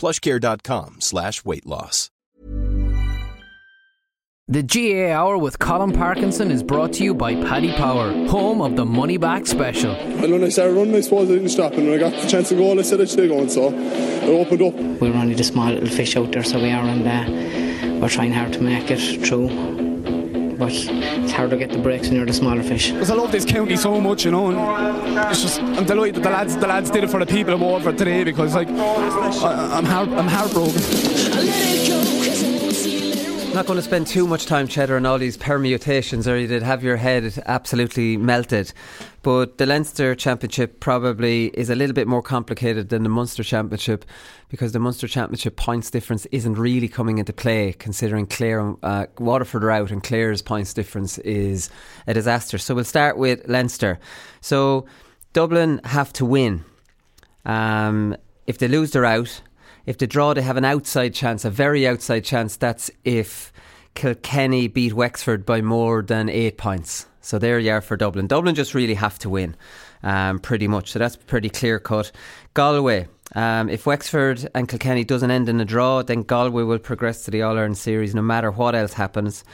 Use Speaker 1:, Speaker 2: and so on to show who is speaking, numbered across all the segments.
Speaker 1: plushcare.com slash weight loss.
Speaker 2: The GAA Hour with Colm Parkinson is brought to you by Paddy Power, home of the money back special.
Speaker 3: And when I started running, I suppose I didn't stop. And when I got the chance to go, I said I should go. And so it opened up.
Speaker 4: We're only the small little fish out there, so we are, and uh, we're trying hard to make it through. But it's hard to get the breaks when you're the smaller fish.
Speaker 5: Because I love this county so much, you know. It's just I'm delighted that the lads the lads did it for the people of Waterford today because like I, I'm heart, I'm heartbroken.
Speaker 6: Not going to spend too much time, Cheddar, on all these permutations, or you'd have your head absolutely melted. But the Leinster Championship probably is a little bit more complicated than the Munster Championship because the Munster Championship points difference isn't really coming into play, considering Clare, uh, Waterford are out, and Clare's points difference is a disaster. So we'll start with Leinster. So Dublin have to win. Um, if they lose, they're out. If they draw, they have an outside chance, a very outside chance. That's if Kilkenny beat Wexford by more than eight points. So there you are for Dublin. Dublin just really have to win, um, pretty much. So that's pretty clear cut. Galway. Um, if Wexford and Kilkenny doesn't end in a draw, then Galway will progress to the All Ireland series no matter what else happens.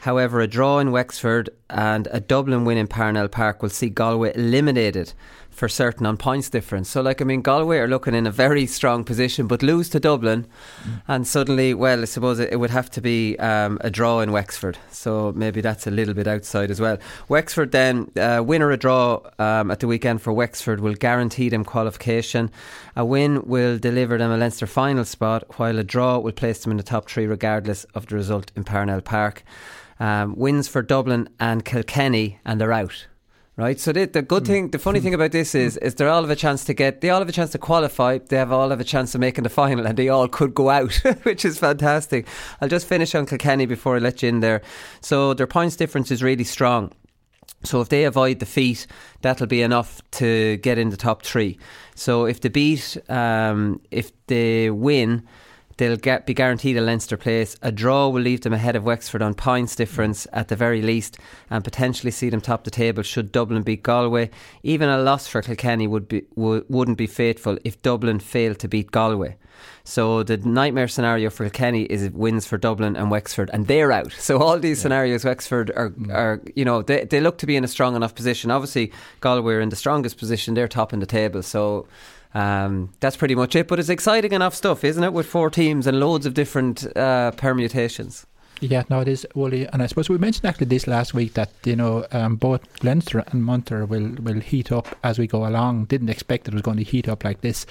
Speaker 6: However, a draw in Wexford and a Dublin win in Parnell Park will see Galway eliminated for certain on points difference. So, like, I mean, Galway are looking in a very strong position, but lose to Dublin, mm. and suddenly, well, I suppose it, it would have to be um, a draw in Wexford. So maybe that's a little bit outside as well. Wexford then, uh, win or a draw um, at the weekend for Wexford will guarantee them qualification. A win will deliver them a Leinster final spot, while a draw will place them in the top three regardless of the result in Parnell Park. Um, wins for Dublin and Kilkenny, and they're out right? So the, the good hmm. thing, the funny hmm. thing about this is, hmm. is they all have a chance to get, they all have a chance to qualify. They have all have a chance of making the final, and they all could go out, which is fantastic. I'll just finish on Kilkenny before I let you in there. So their points difference is really strong. So if they avoid defeat, that'll be enough to get in the top three. So if they beat, um, if they win They'll get, be guaranteed a Leinster place. A draw will leave them ahead of Wexford on points difference at the very least, and potentially see them top the table should Dublin beat Galway. Even a loss for Kilkenny would be w- wouldn't be fateful if Dublin failed to beat Galway. So the nightmare scenario for Kilkenny is it wins for Dublin and Wexford, and they're out. So all these yeah. scenarios, Wexford are, mm. are you know they they look to be in a strong enough position. Obviously, Galway are in the strongest position; they're top in the table. So um, that's pretty much it. But it's exciting enough stuff, isn't it? With four teams and loads of different uh, permutations.
Speaker 7: Yeah, no, it is, Wooly. And I suppose we mentioned actually this last week that, you know, um, both Leinster and Munster will, will heat up as we go along. Didn't expect it was going to heat up like this.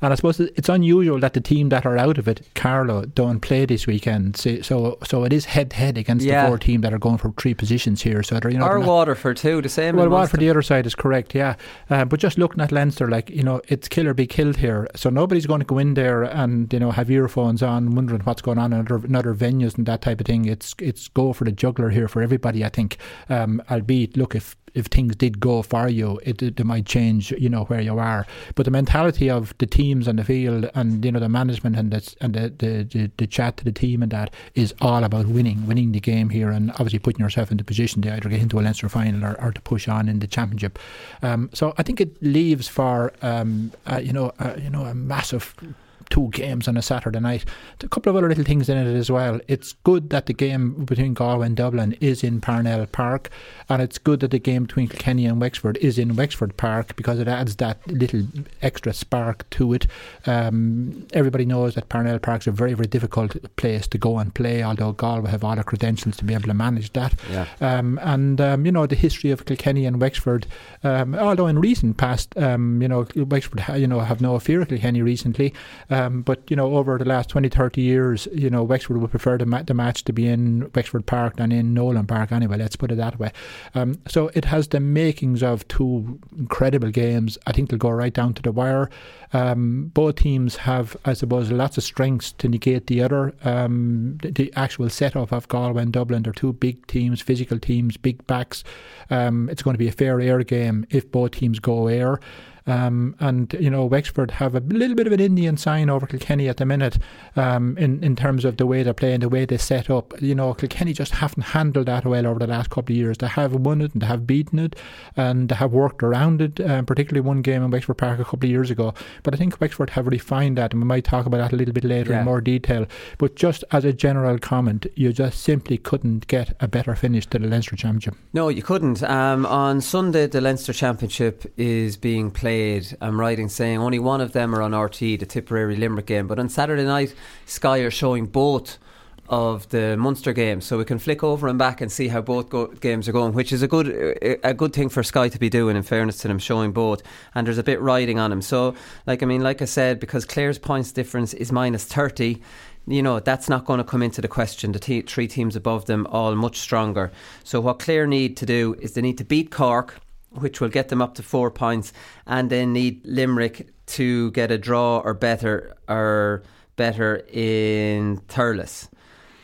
Speaker 7: And I suppose it's unusual that the team that are out of it, Carlow, don't play this weekend. So so, so it is head to head against yeah. the four team that are going for three positions here. So you know,
Speaker 6: or Waterford too, the same.
Speaker 7: Well, Waterford the other side is correct, yeah. Uh, but just looking at Leinster, like you know, it's kill or be killed here. So nobody's going to go in there and you know have earphones on, wondering what's going on in other, in other venues and that type of thing. It's it's go for the juggler here for everybody. I think. Um, albeit, look if if things did go for you, it, it, it might change, you know, where you are. But the mentality of the teams on the field and you know the management and the and the, the, the, the chat to the team and that is all about winning, winning the game here, and obviously putting yourself in the position to either get into a Leinster final or, or to push on in the championship. Um, so I think it leaves for um, uh, you know uh, you know a massive two games on a Saturday night. A couple of other little things in it as well. It's good that the game between Galway and Dublin is in Parnell Park, and it's good that the game between Kilkenny and Wexford is in Wexford Park because it adds that little extra spark to it. Um, everybody knows that Parnell Park is a very, very difficult place to go and play, although Galway have all the credentials to be able to manage that.
Speaker 6: Yeah.
Speaker 7: Um, and, um, you know, the history of Kilkenny and Wexford, um, although in recent past, um, you know, Wexford, you know, have no fear of Kilkenny recently. Um, but you know, over the last 20, 30 years, you know, Wexford would prefer the, ma- the match to be in Wexford Park than in Nolan Park. Anyway, let's put it that way. Um, so it has the makings of two incredible games. I think they'll go right down to the wire. Um, both teams have, I suppose, lots of strengths to negate the other. Um, the, the, actual setup of Galway and Dublin, they're two big teams, physical teams, big backs. Um, it's going to be a fair air game if both teams go air. Um, and you know, Wexford have a little bit of an Indian sign over Kilkenny at the minute um, in in terms of the way they're playing, the way they set up. You know, Kilkenny just haven't handled that well over the last couple of years. They have won it and they have beaten it, and they have worked around it. Um, particularly one game in Wexford Park a couple of years ago. But I think Wexford have refined that, and we might talk about that a little bit later
Speaker 6: Yeah.
Speaker 7: in more detail. But just as a general comment, you just simply couldn't get a better finish to the Leinster Championship.
Speaker 6: No, you couldn't. Um, on Sunday, the Leinster Championship is being played. I'm writing saying only one of them are on RTÉ, the Tipperary Limerick game. But on Saturday night, Sky are showing both of the Munster games, so we can flick over and back and see how both go- games are going, which is a good a good thing for Sky to be doing. In fairness to them, showing both, and there's a bit riding on them. So, like I mean, like I said, because Clare's points difference is minus thirty you know that's not going to come into the question. The te- three teams above them all much stronger. So what Clare need to do is they need to beat Cork, which will get them up to four points, and they need Limerick to get a draw or better or better in Thurles.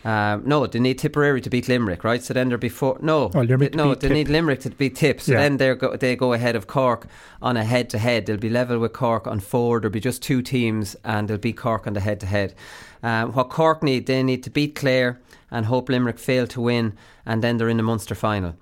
Speaker 6: Um, no, they need Tipperary to beat Limerick, right? So then they're before. No,
Speaker 7: Oh,
Speaker 6: they, no, they
Speaker 7: Tip.
Speaker 6: need Limerick to beat Tip. So
Speaker 7: Yeah.
Speaker 6: then they go they go ahead of Cork on a head to head. They'll be level with Cork on four. There'll be just two teams, and they'll beat Cork on the head to head. What Cork need, they need to beat Clare and hope Limerick fail to win, and then they're in the Munster final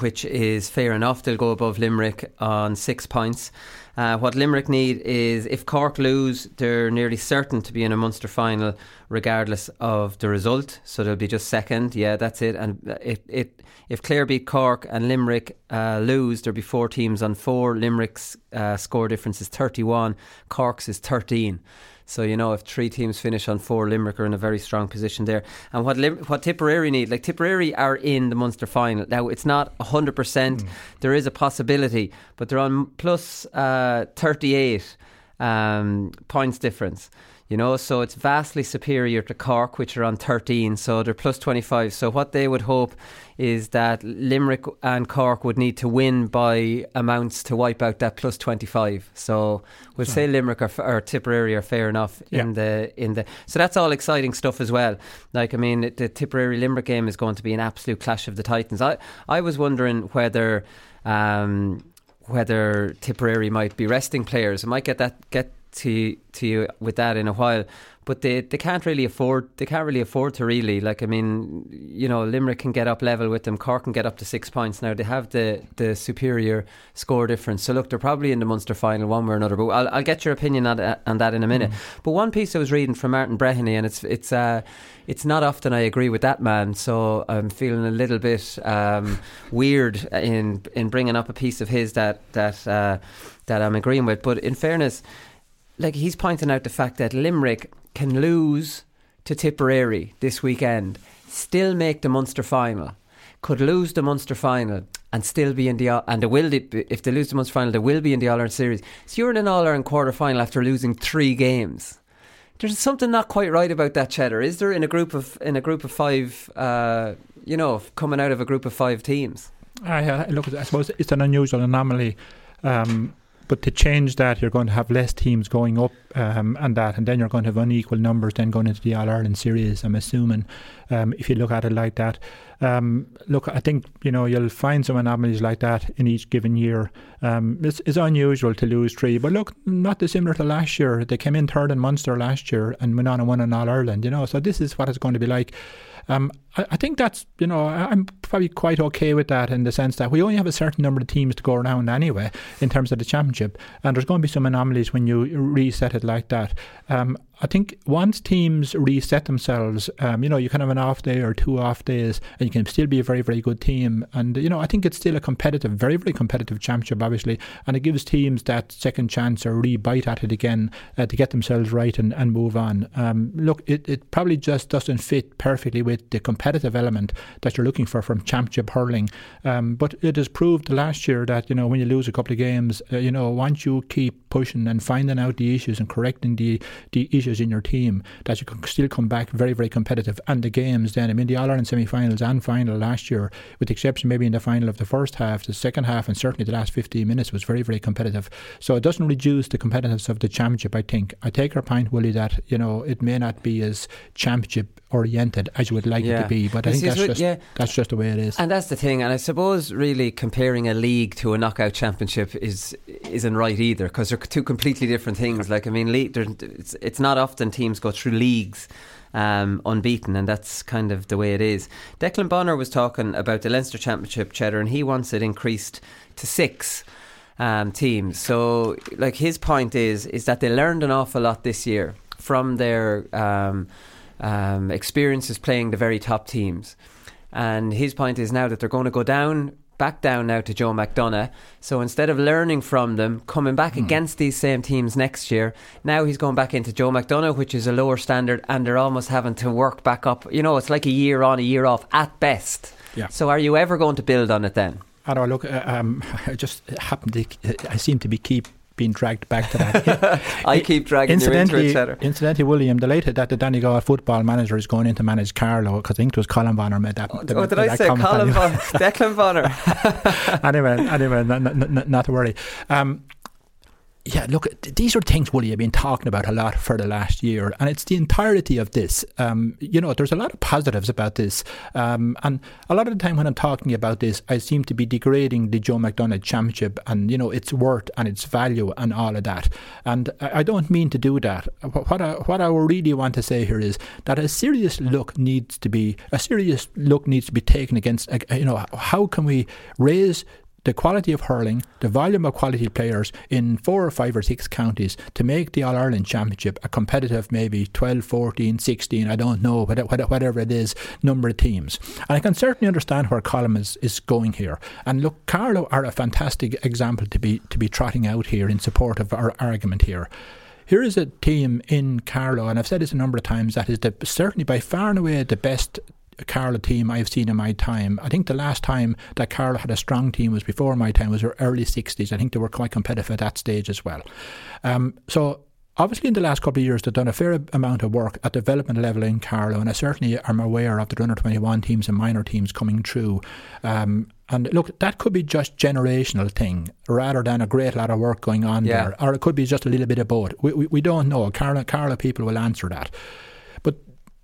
Speaker 6: which is fair enough. They'll go above Limerick on six points. Uh, what Limerick need is if Cork lose, they're nearly certain to be in a Munster final, regardless of the result. So they'll be just second. Yeah, that's it. And it, it if Clare beat Cork and Limerick uh, lose, there'll be four teams on four. Limerick's uh, score difference is thirty-one. Cork's is thirteen. So you know, if three teams finish on four, Limerick are in a very strong position there. And what Lim- what Tipperary need, like Tipperary are in the Munster final now. It's not hundred percent. There is a possibility, but they're on plus uh, thirty-eight um, points difference. You know, so it's vastly superior to Cork, which are on 13, so they're plus 25. So, what they would hope is that Limerick and Cork would need to win by amounts to wipe out that plus 25. So, we'll say Limerick or, or Tipperary are fair enough in the in the. So that's all exciting stuff as well. Like I mean, the Tipperary Limerick game is going to be an absolute clash of the titans. I I was wondering whether. Um, whether Tipperary might be resting players. I might get that get to to you with that in a while. But they, they can't really afford they can't really afford to really like I mean you know Limerick can get up level with them. Cork can get up to six points. Now they have the the superior score difference. So look they're probably in the Munster final one way or another but I'll, I'll get your opinion on, that- on that in a minute. But one piece I was reading from Martin Breheny and it's it's uh, it's not often I agree with that man so I'm feeling a little bit um, weird in in bringing up a piece of his that that uh, that I'm agreeing with. But in fairness like he's pointing out the fact that Limerick can lose to Tipperary this weekend, still make the Munster final, could lose the Munster final and still be in the and they will if they lose the Munster final, they will be in the All Ireland series. So you're in an All Ireland quarter final after losing three games. There's something not quite right about that, Cheddar. Is there in a group of in a group of five? Uh, you know, coming out of a group of five teams.
Speaker 7: I, uh, look, I suppose it's an unusual anomaly. Um, but to change that, you're going to have less teams going up um, and that, and then you're going to have unequal numbers then going into the All Ireland series. I'm assuming um, if you look at it like that. Um, look, I think you know you'll find some anomalies like that in each given year. Um, it's, it's, unusual to lose three, but look, not dissimilar to last year. They came in third in Munster last year and went on and won in All Ireland. You know, so this is what it's going to be like. Um, I, I, think that's, you know, I'm probably quite okay with that in the sense that we only have a certain number of teams to go around anyway in terms of the championship. And there's going to be some anomalies when you reset it like that. Um, I think once teams reset themselves, um, you know, you can have an off day or two off days and you can still be a very, very good team. And, you know, I think it's still a competitive, very, very competitive championship, obviously. And it gives teams that second chance or rebite at it again uh, to get themselves right and, and move on. Um, look, it, it probably just doesn't fit perfectly with the competitive element that you're looking for from championship hurling. Um, but it has proved last year that, you know, when you lose a couple of games, uh, you know, once you keep pushing and finding out the issues and correcting the, the issues, in your team that you can still come back very, very competitive. And the games then, I mean, the All Ireland semi finals and final last year, with the exception maybe in the final of the first half, the second half, and certainly the last 15 minutes was very, very competitive. So it doesn't reduce the competitiveness of the championship, I think. I take your point, Willie, that, you know, it may not be as championship oriented as you would like yeah. it to be, but I think that's just, yeah. that's just the way it is.
Speaker 6: And that's the thing. And I suppose really comparing a league to a knockout championship is isn't right either because they're two completely different things. Like, I mean, league, it's, it's not often teams go through leagues um, unbeaten, and that's kind of the way it is. Declan Bonner was talking about the Leinster Championship, Cheddar, and he wants it increased to six. Um, teams. So, like his point is, is that they learned an awful lot this year from their um, um, experiences playing the very top teams. And his point is now that they're going to go down back down now to Joe McDonagh. So instead of learning from them, coming back mm. against these same teams next year, now he's going back into Joe McDonagh, which is a lower standard, and they're almost having to work back up. You know, it's like a year on, a year off at best. Yeah. So are you ever going to build on it then?
Speaker 7: I don't know. Look, uh, um, I just happen to. I seem to be keep being dragged back to that.
Speaker 6: I keep dragging incidentally, you into it,
Speaker 7: Incidentally, William, delighted that the Donegal football manager is going in to manage Carlow because I think it was Colin Bonner made that.
Speaker 6: Oh, the, oh did I say Colin Bonner? Declan Bonner.
Speaker 7: anyway, anyway, not, not, not to worry. Um, yeah, look, these are things, Willie, I've been talking about a lot for the last year, and it's the entirety of this. Um, you know, there's a lot of positives about this, um, and a lot of the time when I'm talking about this, I seem to be degrading the Joe McDonagh Championship and you know its worth and its value and all of that. And I don't mean to do that. What I, what I really want to say here is that a serious look needs to be a serious look needs to be taken against. You know, how can we raise the quality of hurling, the volume of quality players in four or five or six counties to make the All Ireland Championship a competitive, maybe 12, 14, 16, I don't know, whatever it is, number of teams. And I can certainly understand where Colin is, is going here. And look, Carlow are a fantastic example to be, to be trotting out here in support of our argument here. Here is a team in Carlow, and I've said this a number of times, that is the, certainly by far and away the best Carlow team I've seen in my time. I think the last time that Carlow had a strong team was before my time, was their early 60s. I think they were quite competitive at that stage as well. Um, so obviously in the last couple of years they've done a fair amount of work at development level in Carlow and I certainly am aware of the under 21 teams and minor teams coming through um, and look that could be just generational thing rather than a great lot of work going on yeah. there or it could be just a little bit of both we, we, we don't know Carlow, Carlow people will answer that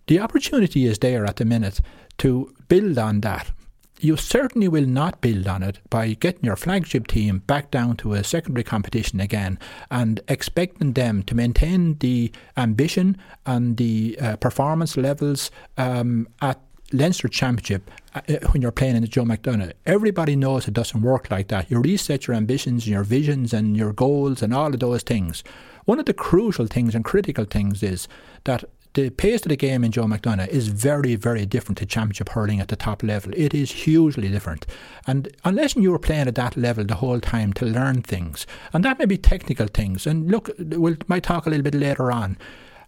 Speaker 7: the opportunity is there at the minute to build on that. You certainly will not build on it by getting your flagship team back down to a secondary competition again and expecting them to maintain the ambition and the uh, performance levels um, at Leinster Championship uh, when you're playing in the Joe McDonagh. Everybody knows it doesn't work like that. You reset your ambitions and your visions and your goals and all of those things. One of the crucial things and critical things is that the pace of the game in Joe McDonagh is very, very different to championship hurling at the top level. It is hugely different. And unless you were playing at that level the whole time to learn things, and that may be technical things, and look, we might talk a little bit later on.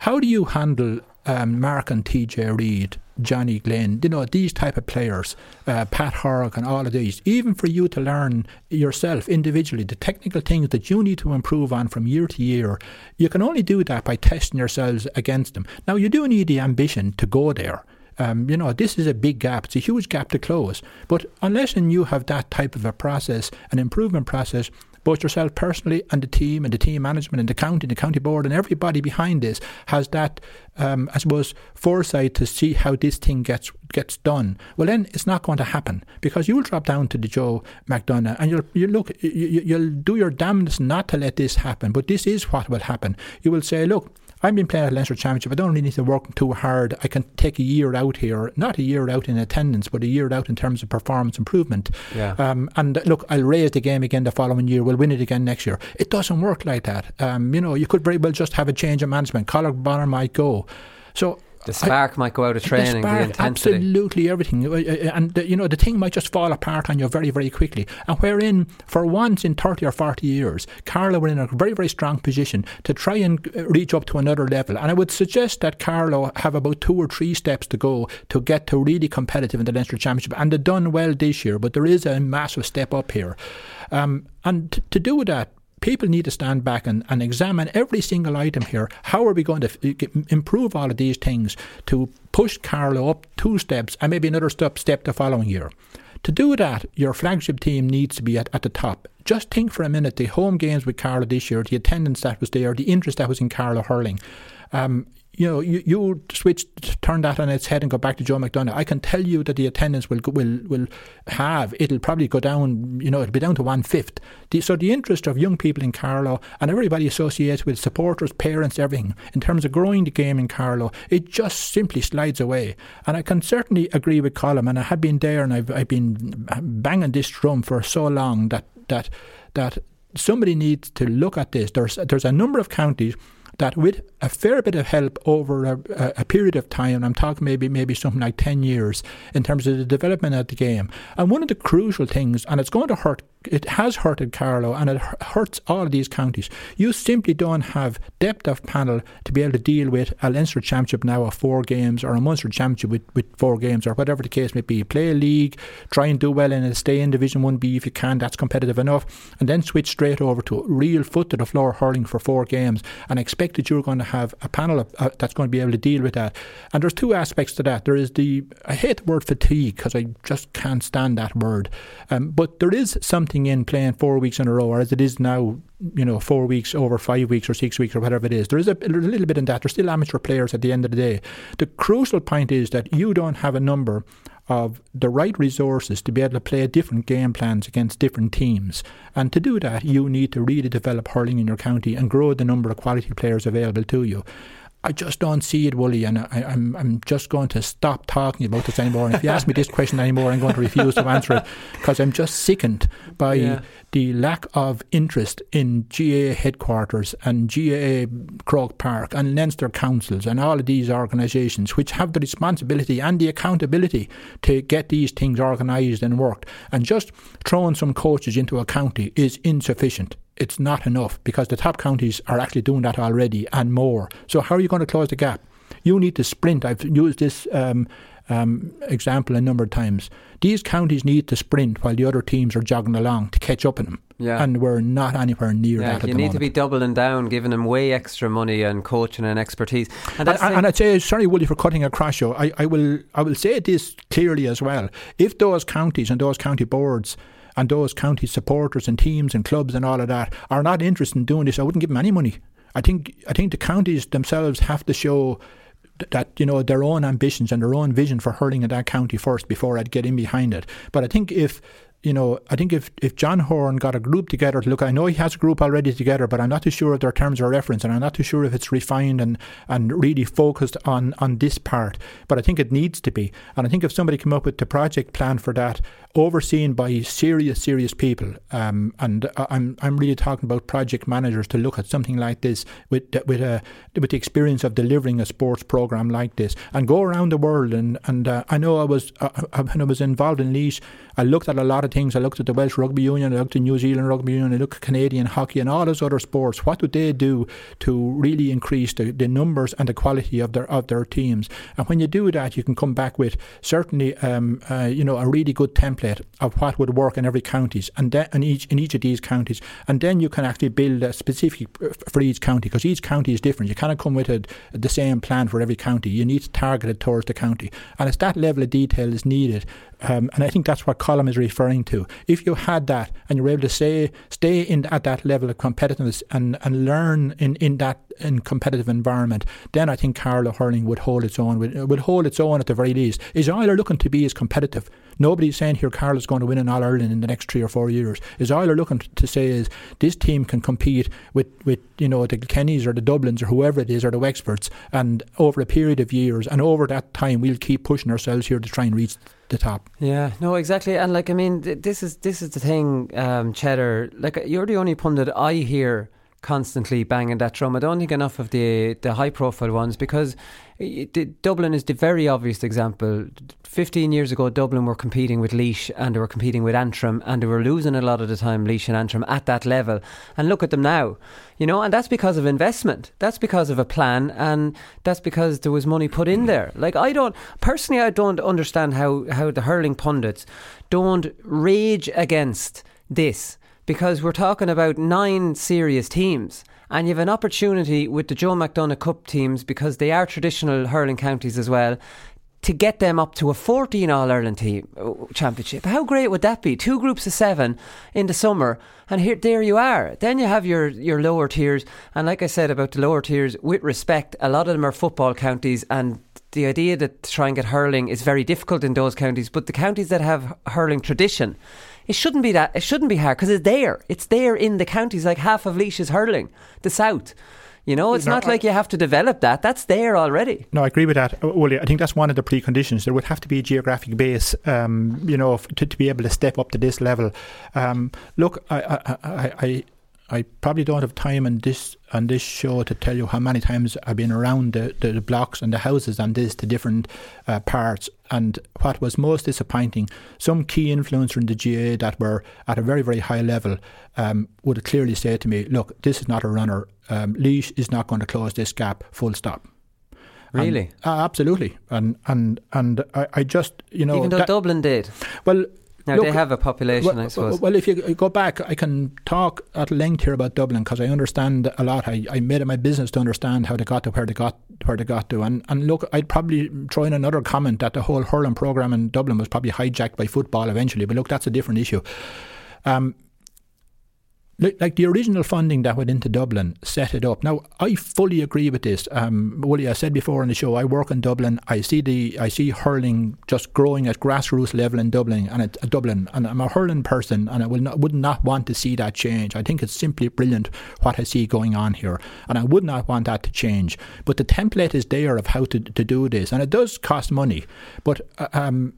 Speaker 7: How do you handle um, Mark and TJ Reid, Johnny Glynn, you know, these type of players, uh, Pat Hurg and all of these, even for you to learn yourself individually the technical things that you need to improve on from year to year, you can only do that by testing yourselves against them. Now, you do need the ambition to go there. Um, you know, this is a big gap. It's a huge gap to close. But unless and you have that type of a process, an improvement process, both yourself personally and the team and the team management and the county and the county board and everybody behind this has that, um, I suppose, foresight to see how this thing gets gets done. Well, then it's not going to happen because you'll drop down to the Joe McDonagh and you'll you look you, you'll do your damnedest not to let this happen. But this is what will happen. You will say, look I've been playing at Leinster Championship. I don't really need to work too hard. I can take a year out here, not a year out in attendance, but a year out in terms of performance improvement.
Speaker 6: Yeah.
Speaker 7: Um, and look, I'll raise the game again the following year. We'll win it again next year. It doesn't work like that. Um, you know, you could very well just have a change of management. Conor Bonner might go. So
Speaker 6: the spark
Speaker 7: I,
Speaker 6: might go out of training, the,
Speaker 7: spark,
Speaker 6: the intensity.
Speaker 7: Absolutely everything. Uh, uh, and, the, you know, the thing might just fall apart on you very, very quickly. And wherein, for once in 30 or 40 years, Carlow were in a very, very strong position to try and uh, reach up to another level. And I would suggest that Carlow have about two or three steps to go to get to really competitive in the Leinster Championship. And they've done well this year, but there is a massive step up here. Um, and to do that, people need to stand back and, and examine every single item here. How are we going to f- improve all of these things to push Carlow up two steps and maybe another step step the following year? To do that, your flagship team needs to be at, at the top. Just think for a minute the home games with Carlow this year, the attendance that was there, the interest that was in Carlow hurling. Um, you know, you, you switch, turn that on its head and go back to Joe McDonagh. I can tell you that the attendance will will will have it'll probably go down. You know, it'll be down to one fifth. So the interest of young people in Carlow and everybody associated with supporters, parents, everything in terms of growing the game in Carlow, it just simply slides away. And I can certainly agree with Colm, and I have been there, and I've I've been banging this drum for so long that that that somebody needs to look at this. There's there's a number of counties that with a fair bit of help over a, a, period of time, I'm talking maybe maybe something like 10 years in terms of the development of the game. And one of the crucial things, and it's going to hurt, it has hurted Carlow and it hurts all of these counties. You simply don't have depth of panel to be able to deal with a Leinster Championship now of four games or a Munster Championship with, with four games or whatever the case may be. Play a league, try and do well in stay in Division 1B if you can, that's competitive enough, and then switch straight over to real foot to the floor hurling for four games and expect that you're going to have a panel of, uh, that's going to be able to deal with that. And there's two aspects to that. There is the, I hate the word fatigue because I just can't stand that word. Um, but there is something in playing four weeks in a row, or as it is now, you know, four weeks over five weeks or six weeks or whatever it is. There is a, a little bit in that. There's still amateur players at the end of the day. The crucial point is that you don't have a number of the right resources to be able to play different game plans against different teams. And to do that, you need to really develop hurling in your county and grow the number of quality players available to you. I just don't see it, Wooly, and I, am I'm, I'm just going to stop talking about this anymore. And if you ask me this question anymore, I'm going to refuse to answer it because I'm just sickened by yeah. the lack of interest in GAA headquarters and GAA Croke Park and Leinster councils and all of these organisations which have the responsibility and the accountability to get these things organised and worked. And just throwing some coaches into a county is insufficient it's not enough because the top counties are actually doing that already and more. So how are you going to close the gap? You need to sprint. I've used this um, um, example a number of times. These counties need to sprint while the other teams are jogging along to catch up in them.
Speaker 6: Yeah.
Speaker 7: And we're not anywhere near
Speaker 6: yeah,
Speaker 7: that.
Speaker 6: you need
Speaker 7: moment.
Speaker 6: to be doubling down, giving them way extra money and coaching and expertise.
Speaker 7: And, and, and I'd say, sorry, Willie, for cutting across you. I, I will I will say this clearly as well. If those counties and those county boards and those county supporters and teams and clubs and all of that are not interested in doing this, I wouldn't give them any money. I think I think the counties themselves have to show that you know their own ambitions and their own vision for hurling in that county first before I'd get in behind it. But I think if you know, I think if, if John Horan got a group together to look, I know he has a group already together, but I'm not too sure of their terms of reference, and I'm not too sure if it's refined and, and really focused on, on this part. But I think it needs to be. And I think if somebody came up with the project plan for that, overseen by serious, serious people, um, and I'm I'm really talking about project managers to look at something like this with with a with the experience of delivering a sports program like this, and go around the world. And and uh, I know I was uh, uh when I was involved in Laois, I looked at a lot of things. I looked at the Welsh Rugby Union, I looked at New Zealand Rugby Union, I looked at Canadian hockey and all those other sports. What do they do to really increase the, the numbers and the quality of their of their teams? And when you do that, you can come back with certainly um, uh, you know a really good template of what would work in every counties and then in each in each of these counties, and then you can actually build a specific uh, for each county because each county is different. You cannot come with a, the same plan for every county. You need to target it towards the county, and it's that level of detail is needed. Um, and I think that's what Colm is referring to. If you had that and you were able to stay stay in at that level of competitiveness and, and learn in, in that in competitive environment, then I think Carlow hurling would hold its own. Would, would hold its own at the very least. Is Ireland looking to be as competitive? Nobody's saying here Carlow's going to win an All Ireland in the next three or four years. Is Ireland looking to say is this team can compete with, with you know the Kennys or the Dublins or whoever it is or the Wexfords, and over a period of years and over that time we'll keep pushing ourselves here to try and reach the top.
Speaker 6: Yeah, no, exactly. And like, I mean, this is this is the thing, um, Cheddar. Like, you're the only pundit I hear constantly banging that drum. I don't think enough of the the high profile ones because it, Dublin is the very obvious example. 15 years ago, Dublin were competing with Laois and they were competing with Antrim and they were losing a lot of the time, Laois and Antrim, at that level. And look at them now, you know, and that's because of investment. That's because of a plan and that's because there was money put in there. Like, I don't, personally, I don't understand how, how the hurling pundits don't rage against this because we're talking about nine serious teams and you have an opportunity with the Joe McDonagh Cup teams because they are traditional hurling counties as well to get them up to a 14 All Ireland team uh, championship. How great would that be? Two groups of seven in the summer, and here, there you are. Then you have your your lower tiers, and like I said about the lower tiers, with respect, a lot of them are football counties, and the idea that to try and get hurling is very difficult in those counties. But the counties that have hurling tradition it shouldn't be that. It shouldn't be hard because it's there. It's there in the counties. Like half of Laois is hurling, the south. You know, it's no, not I, like you have to develop that. That's there already.
Speaker 7: No, I agree with that. Well, I think that's one of the preconditions. There would have to be a geographic base, um, you know, to, to, be able to step up to this level. Um, look, I, I, I, I probably don't have time on this on this show to tell you how many times I've been around the, the, the blocks and the houses and this to different uh, parts. And what was most disappointing, some key influencer in the GAA that were at a very very high level um, would clearly say to me, "Look, this is not a runner. Um, Laois is not going to close this gap. Full stop."
Speaker 6: Really?
Speaker 7: And, uh, absolutely. And and and I, I, just you know
Speaker 6: even though that, Dublin did.
Speaker 7: Well,
Speaker 6: now Look, they have a population,
Speaker 7: well,
Speaker 6: I suppose.
Speaker 7: Well, if you go back, I can talk at length here about Dublin because I understand a lot. I, I made it my business to understand how they got to where they got where they got to. And and look, I'd probably throw in another comment that the whole hurling program in Dublin was probably hijacked by football eventually. But look, that's a different issue. Um, like the original funding that went into Dublin set it up. Now I fully agree with this. Um, Willie, I said before on the show, I work in Dublin. I see the I see hurling just growing at grassroots level in Dublin, and it, uh, Dublin, and I'm a hurling person, and I will not, would not want to see that change. I think it's simply brilliant what I see going on here, and I would not want that to change. But the template is there of how to to do this, and it does cost money. But uh, um,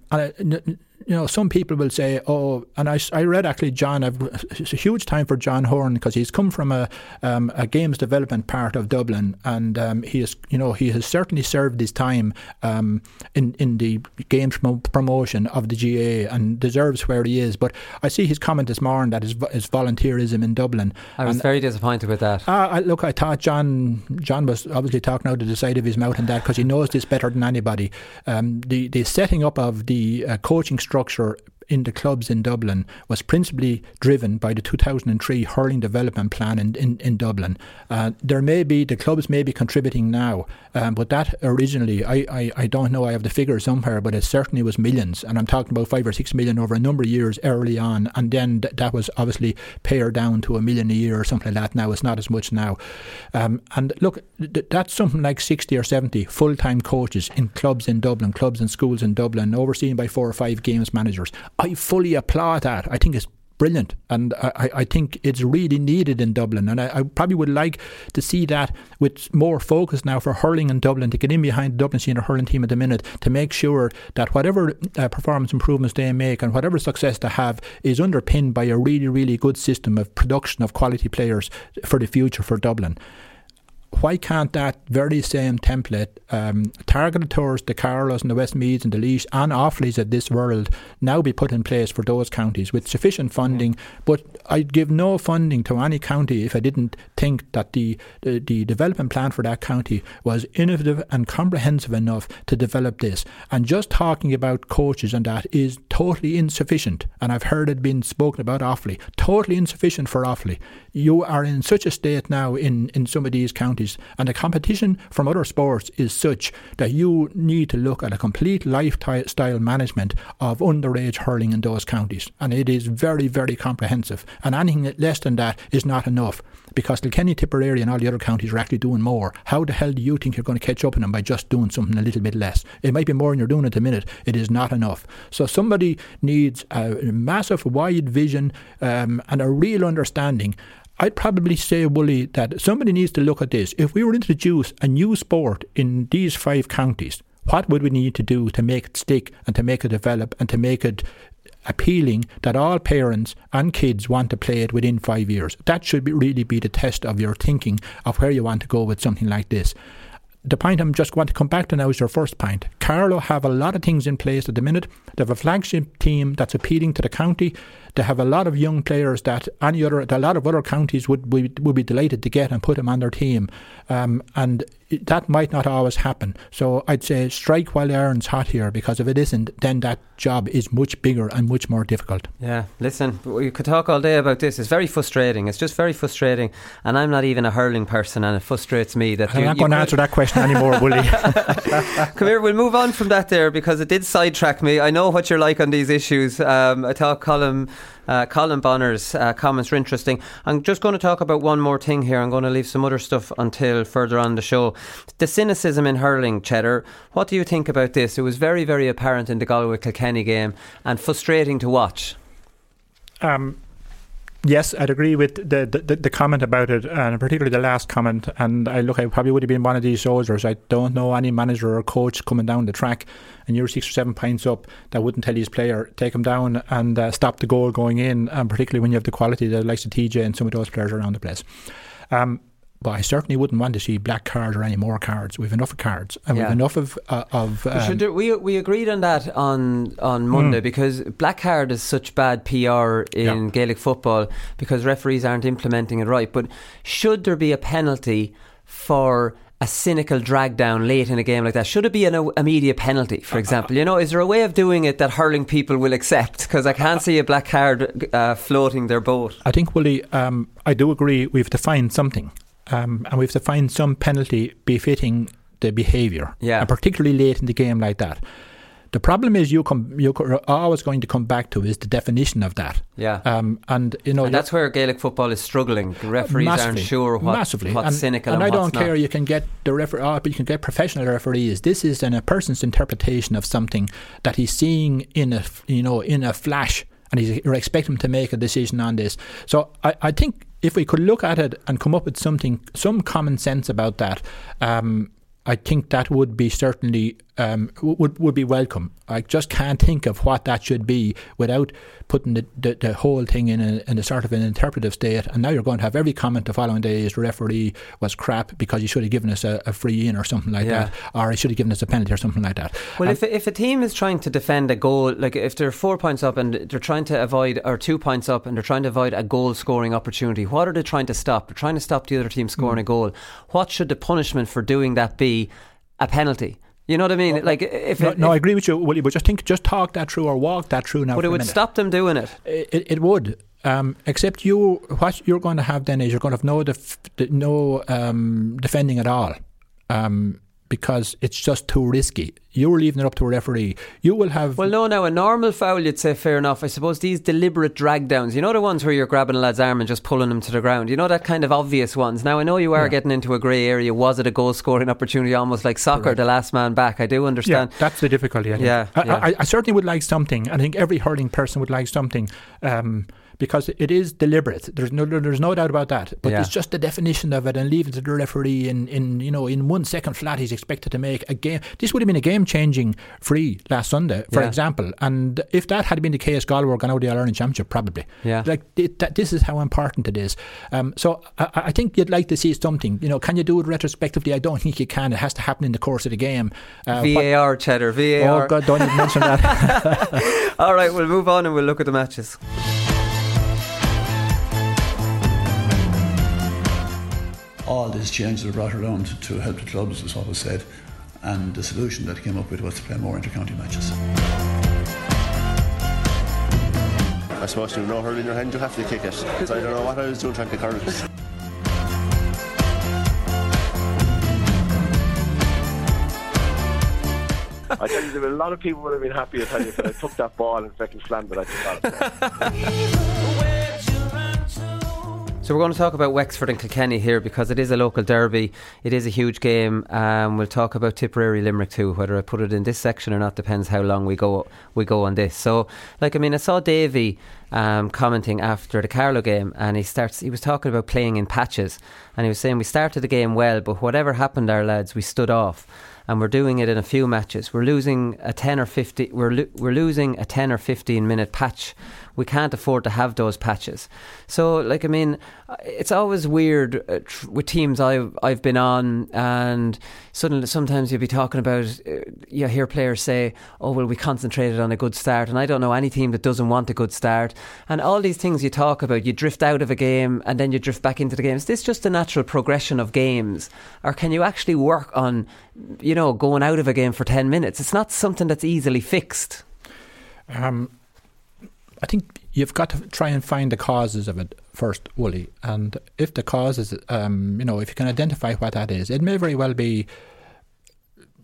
Speaker 7: you know, some people will say, oh, and I, I read actually John, I've, it's a huge time for John Horan because he's come from a, um, a games development part of Dublin and um, he is, you know, he has certainly served his time um, in, in the games promotion of the GAA and deserves where he is. But I see his comment this morning that his, his volunteerism in Dublin.
Speaker 6: I was and, very disappointed with that.
Speaker 7: Uh, I, look, I thought John John was obviously talking out of the side of his mouth and that because he knows this better than anybody. Um, the, the setting up of the uh, coaching structure in the clubs in Dublin was principally driven by the 2003 hurling development plan in, in, in Dublin. Uh, there may be, the clubs may be contributing now, um, but that originally, I, I, I don't know, I have the figure somewhere, but it certainly was millions. And I'm talking about five or six million over a number of years early on. And then th- that was obviously pared down to a million a year or something like that now. It's not as much now. Um, and look, th- that's something like 60 or 70 full time coaches in clubs in Dublin, clubs and schools in Dublin, overseen by four or five games managers. I fully applaud that. I think it's brilliant. And I, I think it's really needed in Dublin. And I, I, probably would like to see that with more focus now for hurling in Dublin to get in behind the Dublin senior hurling team at the minute to make sure that whatever uh, performance improvements they make and whatever success they have is underpinned by a really, really good system of production of quality players for the future for Dublin why can't that very same template um, targeted towards the Carlows and the Westmeaths and the Laois and Offaly's of this world now be put in place for those counties with sufficient funding? Mm. But I'd give no funding to any county if I didn't think that the, the, the development plan for that county was innovative and comprehensive enough to develop this. And just talking about coaches and that is totally insufficient. And I've heard it being spoken about Offaly. Totally insufficient for Offaly. You are in such a state now in, in some of these counties. And the competition from other sports is such that you need to look at a complete lifestyle management of underage hurling in those counties. And it is very, very comprehensive. And anything less than that is not enough because Kilkenny, Tipperary, and all the other counties are actually doing more. How the hell do you think you're going to catch up on them by just doing something a little bit less? It might be more than you're doing at the minute. It is not enough. So somebody needs a massive, wide vision um, and a real understanding. I'd probably say, Wooly, that somebody needs to look at this. If we were to introduce a new sport in these five counties, what would we need to do to make it stick and to make it develop and to make it appealing that all parents and kids want to play it within five years? That should be, really be the test of your thinking of where you want to go with something like this the point I'm just going to come back to now is your first point. Carlow have a lot of things in place at the minute. They have a flagship team that's appealing to the county. They have a lot of young players that any other, a lot of other counties would would, would be delighted to get and put them on their team, um, and that might not always happen. So I'd say strike while the iron's hot here, because if it isn't, then that job is much bigger and much more difficult.
Speaker 6: Yeah, listen, we could talk all day about this. It's very frustrating. It's just very frustrating, and I'm not even a hurling person, and it frustrates me that
Speaker 7: I'm you, not going to answer that question anymore, will you?
Speaker 6: Come here, we'll move on from that there because it did sidetrack me. I know what you're like on these issues. Um, I thought Colm uh, Colin Bonner's uh, comments are interesting. I'm just going to talk about one more thing here. I'm going to leave some other stuff until further on the show. The cynicism in hurling, Cheddar. What do you think about this? It was very, very apparent in the Galway Kilkenny game and frustrating to watch.
Speaker 7: Um, Yes, I'd agree with the, the, the comment about it, and particularly the last comment. And I look, I probably would have been one of these soldiers. I don't know any manager or coach coming down the track and you're six or seven points up that wouldn't tell his player take him down and uh, stop the goal going in. And particularly when you have the quality that likes of TJ and some of those players around the place. Um, but I certainly wouldn't want to see black cards or any more cards. We've enough of cards, and yeah. we've enough of uh, of.
Speaker 6: Um, there, we we agreed on that on on Monday mm. because black card is such bad PR in yeah. Gaelic football because referees aren't implementing it right. But should there be a penalty for? a cynical drag down late in a game like that? Should it be an immediate penalty, for example? You know, is there a way of doing it that hurling people will accept? Because I can't see a black card uh, floating their boat.
Speaker 7: I think, Willie, um, I do agree we've to find something um, and we have to find some penalty befitting the behaviour.
Speaker 6: Yeah.
Speaker 7: And particularly late in the game like that. The problem is you come you're always going to come back to is the definition of that.
Speaker 6: Yeah.
Speaker 7: Um, and you know
Speaker 6: and that's where Gaelic football is struggling. The referees aren't sure what,
Speaker 7: massively.
Speaker 6: what's
Speaker 7: and,
Speaker 6: cynical
Speaker 7: and,
Speaker 6: and
Speaker 7: I don't
Speaker 6: not.
Speaker 7: care. You can get the referee, oh, but you can get professional referees. This is an, a person's interpretation of something that he's seeing in a you know in a flash, and he's you expect him to make a decision on this. So I, I think if we could look at it and come up with something, some common sense about that, um, I think that would be certainly um, would would be welcome. I just can't think of what that should be without putting the, the, the whole thing in a, in a sort of an interpretive state. And now you're going to have every comment the following day is the referee was crap because he should have given us a, a free in or something like yeah. that, or he should have given us a penalty or something like that.
Speaker 6: Well, if if a team is trying to defend a goal, like if they're four points up and they're trying to avoid, or two points up and they're trying to avoid a goal scoring opportunity, what are they trying to stop? They're trying to stop the other team scoring mm. a goal. What should the punishment for doing that be? A penalty. You know what I mean? Like if
Speaker 7: no,
Speaker 6: it,
Speaker 7: no
Speaker 6: if,
Speaker 7: I agree with you, Willie. But just think, just talk that through or walk that through now.
Speaker 6: But it would stop them doing it.
Speaker 7: It, it would. Um, except you, what you're going to have then is you're going to have no def, no um, defending at all. Um, because it's just too risky. You're leaving it up to a referee. You will have.
Speaker 6: Well, no, now a normal foul, you'd say fair enough. I suppose these deliberate drag downs, you know, the ones where you're grabbing a lad's arm and just pulling him to the ground, you know, that kind of obvious ones. Now, I know you are yeah. getting into a grey area. Was it a goal scoring opportunity, almost like soccer, Correct. the last man back? I do understand.
Speaker 7: Yeah, that's the difficulty. I
Speaker 6: yeah,
Speaker 7: I, yeah. I, I, certainly would like something. I think every hurling person would like something. Um, because it is deliberate. There's no there's no doubt about that. But yeah. it's just the definition of it and leaving to the referee in, in you know in one second flat he's expected to make a game. This would have been a game changing free last Sunday, for yeah. example. And if that had been the case, Galway were going out the All Ireland Championship probably.
Speaker 6: Yeah,
Speaker 7: like it, that, this is how important it is. Um, so I, I, think you'd like to see something. You know, can you do it retrospectively? I don't think you can. It has to happen in the course of the game.
Speaker 6: Uh, VAR, what, Cheddar, VAR.
Speaker 7: Oh God, don't even mention
Speaker 6: that. All right, we'll move on and we'll look at the matches.
Speaker 8: all these changes were brought around to, help the clubs, as what was said, and the solution that came up with was to play more inter-county matches.
Speaker 9: I suppose you've no hurl in your hand, you have to kick it. Because I don't know what I was doing trying to curl it. I tell you, there were a lot of people would have been happy if I took that ball and fucking slammed it
Speaker 6: So we're going to talk about Wexford and Kilkenny here because it is a local derby. It is a huge game. Um, we'll talk about Tipperary Limerick too. Whether I put it in this section or not depends how long we go we go on this. So, like I mean, I saw Davy um, commenting after the Carlow game, and he starts. He was talking about playing in patches, and he was saying we started the game well, but whatever happened, our lads, we stood off and we're doing it in a few matches. We're losing a 10 or 50 we're lo- we're losing a 10 or 15 minute patch. We can't afford to have those patches. So like I mean it's always weird uh, with teams I've I've been on and suddenly sometimes you'll be talking about uh, you hear players say, "Oh, well we concentrated on a good start." And I don't know any team that doesn't want a good start. And all these things you talk about, you drift out of a game and then you drift back into the game. Is this just a natural progression of games or can you actually work on you know, going out of a game for 10 minutes. It's not something that's easily fixed.
Speaker 7: Um, I think you've got to try and find the causes of it first, Wooly. And if the causes, um, you know, if you can identify what that is, it may very well be.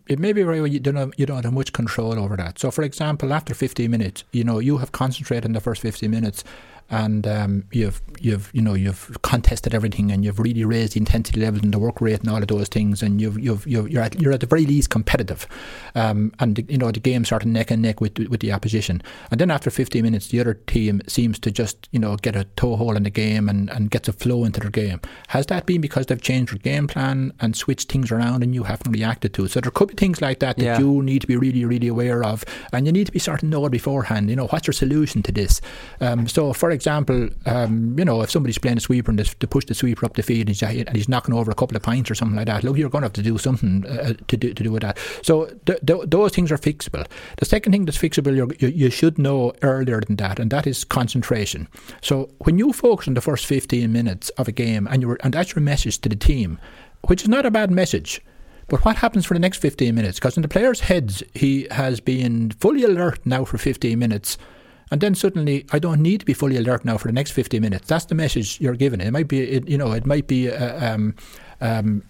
Speaker 7: It may be very well you don't have, you don't have much control over that. So, for example, after 15 minutes, you know, you have concentrated in the first 15 minutes and um, you've you've you know you've contested everything and you've really raised the intensity levels and the work rate and all of those things. And you've you've, you are at, you're at the very least competitive. Um, and you know the game sort of neck and neck with with the opposition. And then after 15 minutes the other team seems to just you know get a toehold in the game and, and gets a flow into their game. Has that been because they've changed their game plan and switched things around and you haven't reacted to it? So there could be things like that that
Speaker 6: Yeah.
Speaker 7: you need to be really really aware of and you need to be sort of know beforehand. You know what's your solution to this? Um, so for example um, you know if somebody's playing a sweeper and they, push the sweeper up the field and he's, knocking over a couple of pints or something like that look you're going to have to do something uh, to, do, to do with that so th- th- those things are fixable the second thing that's fixable you, you should know earlier than that and that is concentration so when you focus on the first 15 minutes of a game and, you and that's your message to the team which is not a bad message but what happens for the next 15 minutes? Because in the player's heads, he has been fully alert now for 15 minutes. And then suddenly, I don't need to be fully alert now for the next 15 minutes. That's the message you're giving. It might be, it, you know, it might be, uh, um, um,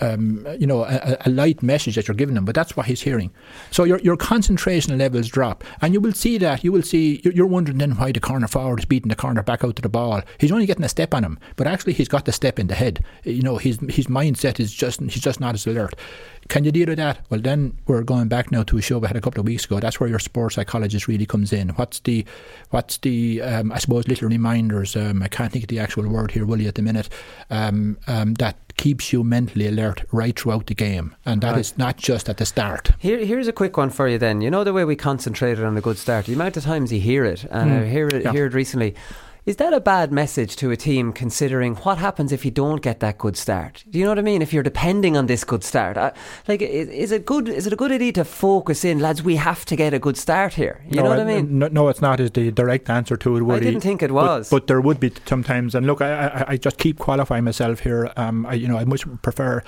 Speaker 7: um, you know, a, a light message that you're giving him, but that's what he's hearing. So your your concentration levels drop, and you will see that. You will see. You're, wondering then why the corner forward is beating the corner back out to the ball. He's only getting a step on him, but actually he's got the step in the head. You know, his his mindset is just he's just not as alert. Can you deal with that? Well, then we're going back now to a show we had a couple of weeks ago. That's where your sports psychologist really comes in. What's the, what's the, um, I suppose, little reminders? Um, I can't think of the actual word here, will you, at the minute? Um, um, that keeps you mentally alert right throughout the game, and that is
Speaker 6: Right.
Speaker 7: not just at the start.
Speaker 6: Here, here's a quick one for you. Then you know the way we concentrated on a good start. The amount of times you hear it, and I
Speaker 7: Mm,
Speaker 6: hear it,
Speaker 7: yeah.
Speaker 6: hear it recently. Is that a bad message to a team considering what happens if you don't get that good start? Do you know what I mean? If you're depending on this good start, I, like, is, is it good? Is it a good idea to focus in, lads? We have to get a good start here. You know what I mean?
Speaker 7: No, no, it's not. Is the direct answer to it? Woody.
Speaker 6: didn't think it
Speaker 7: But-
Speaker 6: was.
Speaker 7: but, there would be sometimes. And look, I, I, I just keep qualifying myself here. Um, I, you know, I much prefer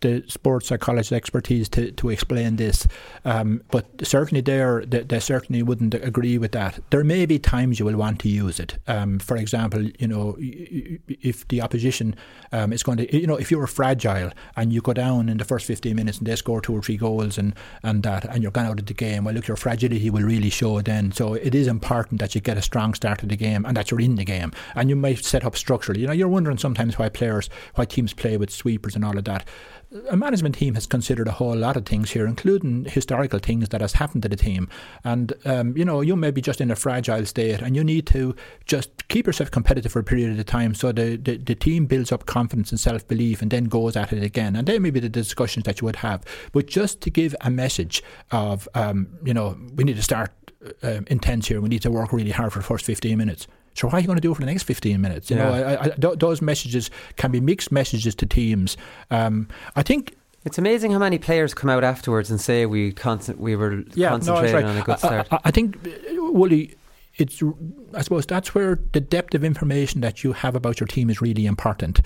Speaker 7: the sports psychologist expertise to, to explain this. Um, but certainly, there they, they certainly wouldn't agree with that. There may be times you will want to use it. Um, for example, you know, if the opposition um, is going to, you know, if you're fragile and you go down in the first 15 minutes and they score two or three goals and, and that, and you're gone out of the game, well, look, your fragility will really show then. So it is important that you get a strong start to the game and that you're in the game. And you might set up structurally. You know, you're wondering sometimes why players, why teams play with sweepers and all of that a management team has considered a whole lot of things here, including historical things that has happened to the team. And um, you know, you may be just in a fragile state, and you need to just keep yourself competitive for a period of time, so the the, the team builds up confidence and self belief, and then goes at it again. And they may be the discussions that you would have. But just to give a message of, um, you know, we need to start um, intense here. We need to work really hard for the first fifteen minutes. So what are you going to do for the next 15 minutes? You know,
Speaker 6: Yeah.
Speaker 7: I, I, th- those messages can be mixed messages to teams. Um, I think
Speaker 6: It's amazing how many players come out afterwards and say we we were
Speaker 7: yeah, no,
Speaker 6: concentrating
Speaker 7: that's right.
Speaker 6: on a good
Speaker 7: I-
Speaker 6: start.
Speaker 7: I, I think, uh, Wooly, it's. I suppose that's where the depth of information that you have about your team is really important.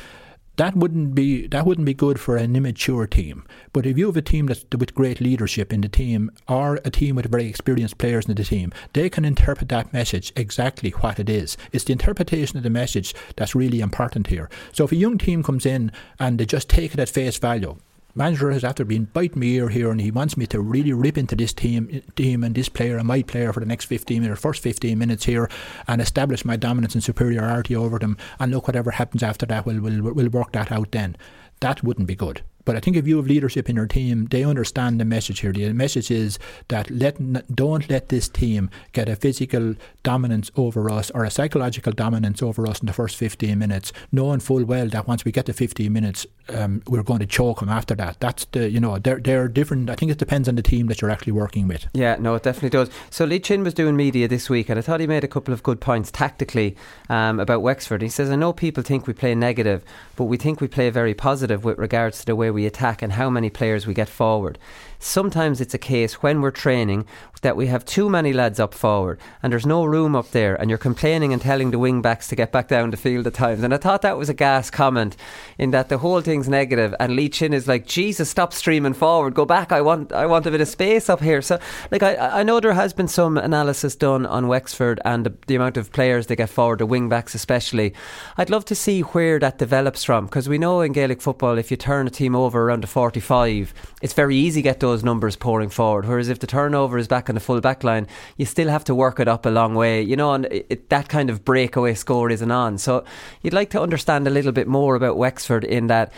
Speaker 7: That wouldn't be that wouldn't be good for an immature team. But if you have a team that's with great leadership in the team, or a team with very experienced players in the team, they can interpret that message exactly what it is. It's the interpretation of the message that's really important here. So if a young team comes in and they just take it at face value, manager has after been biting me ear here, and he wants me to really rip into this team, team and this player and my player for the next 15 minutes, first 15 minutes here, and establish my dominance and superiority over them. And look, whatever happens after that, we'll we'll, we'll work that out then. That wouldn't be good. But I think if you have leadership in your team, they understand the message here. The message is that let don't let this team get a physical dominance over us or a psychological dominance over us in the first 15 minutes, knowing full well that once we get to 15 minutes, um, we're going to choke them after that. That's the, you know, they're, they're different. I think it depends on the team that you're actually working with.
Speaker 6: Yeah, no, it definitely does. So Lee Chin was doing media this week and I thought he made a couple of good points tactically um, about Wexford. He says, I know people think we play negative, but we think we play very positive with regards to the way we attack and how many players we get forward. Sometimes it's a case when we're training that we have too many lads up forward and there's no room up there, and you're complaining and telling the wing backs to get back down the field at times. And I thought that was a gas comment in that the whole thing's negative, and Lee Chin is like, Jesus, stop streaming forward, go back. I want, I want a bit of space up here. So, like, I, I know there has been some analysis done on Wexford and the, the amount of players they get forward, the wing backs especially. I'd love to see where that develops from because we know in Gaelic football, if you turn a team over around the 45, it's very easy to get those numbers pouring forward. Whereas if the turnover is back on the full back line, you still have to work it up a long way, you know, and it, that kind of breakaway score isn't on. So you'd like to understand a little bit more about Wexford in that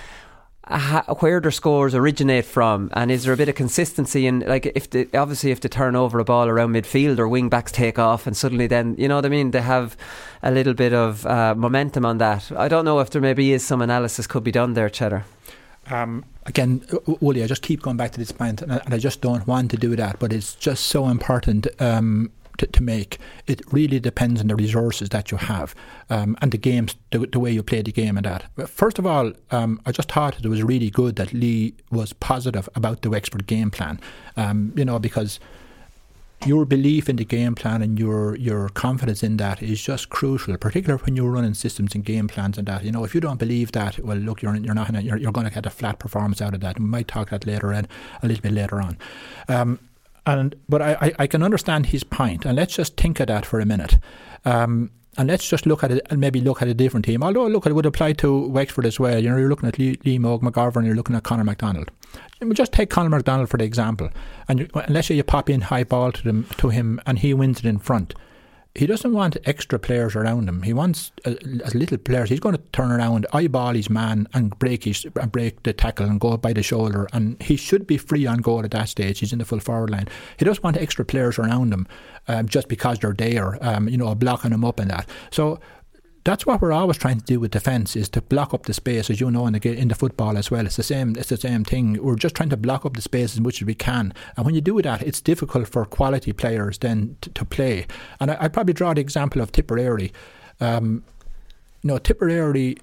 Speaker 6: where their scores originate from, and is there a bit of consistency in like if the obviously if they turn over a ball around midfield or wing backs take off, and suddenly then you know what I mean they have a little bit of uh, momentum on that. I don't know if there maybe is some analysis could be done there, Cheddar.
Speaker 7: Um, again, Wooly, I just keep going back to this point, and I, and I, just don't want to do that, but it's just so important. Um, to, to, make it really depends on the resources that you have um, and the games, the, the, way you play the game, and that. First of all, um, I just thought it was really good that Lee was positive about the Wexford game plan. Um, you know, because your belief in the game plan and your your confidence in that is just crucial, particularly when you're running systems and game plans and that. You know, if you don't believe that, well, look, you're you're not you're, you're going to get a flat performance out of that. We might talk that later on, a little bit later on. Um, and but I, I, I, can understand his point, and let's just think of that for a minute. Um, and let's just look at it and maybe look at a different team. Although, look, it would apply to Wexford as well. You know, you're looking at Lee, Liam Óg McGovern, you're looking at Conor McDonald. Just take Conor McDonald for the example. And you, let's you pop in high ball to, them, to him and he wins it in front he doesn't want extra players around him. He wants as little players. He's going to turn around, eyeball his man, and break his and break the tackle and go by the shoulder. And he should be free on goal at that stage. He's in the full forward line. He doesn't want extra players around him um, just because they're there, um, you know, blocking him up and that. So that's what we're always trying to do with defence is to block up the space, as you know in the in the football as well. It's the same. It's the same thing. We're just trying to block up the space as much as we can. And when you do that, it's difficult for quality players then to, to play. And I, would probably draw the example of Tipperary. Um, you know, Tipperary.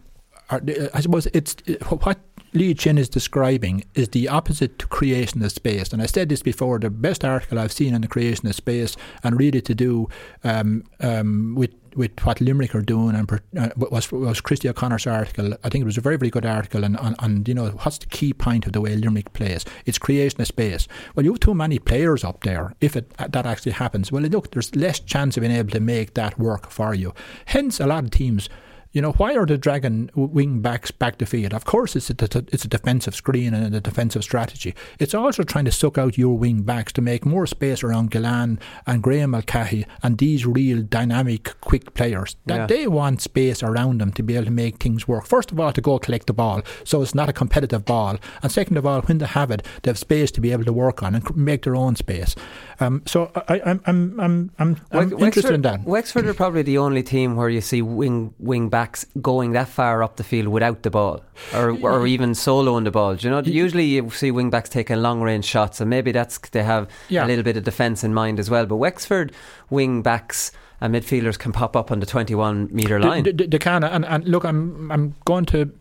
Speaker 7: Are, I suppose it's what Lee Chin is describing is the opposite to creation of space. And I said this before the best article I've seen on the creation of space and really to do um, um, with with what Limerick are doing and uh, was was Christy O'Connor's article. I think it was a very very good article and on, on, you know what's the key point of the way Limerick plays. It's creation of space. Well, you have too many players up there. If it, that actually happens, well, look, there's less chance of being able to make that work for you. Hence, a lot of teams you know, why are the Dragon wing backs back to field? Of course, it's a, it's a defensive screen and a defensive strategy. It's also trying to suck out your wing backs to make more space around Gillane and Graeme Mulcahy and these real dynamic, quick players. That yeah. they want space around them to be able to make things work. First of all, to go collect the ball, so it's not a competitive ball, and second of all, when they have it, they have space to be able to work on and make their own space. Um, so I, am I'm, I'm, I'm, I'm, Wexford, interested in that.
Speaker 6: Wexford are probably the only team where you see wing wing back backs going that far up the field without the ball or, or even soloing the ball. Do you know, usually you see wing backs taking long range shots, and maybe that's they have yeah. a little bit of defence in mind as well. But Wexford wing backs and midfielders can pop up on the 21 metre line.
Speaker 7: They, they, can, and, and look, I'm I'm going to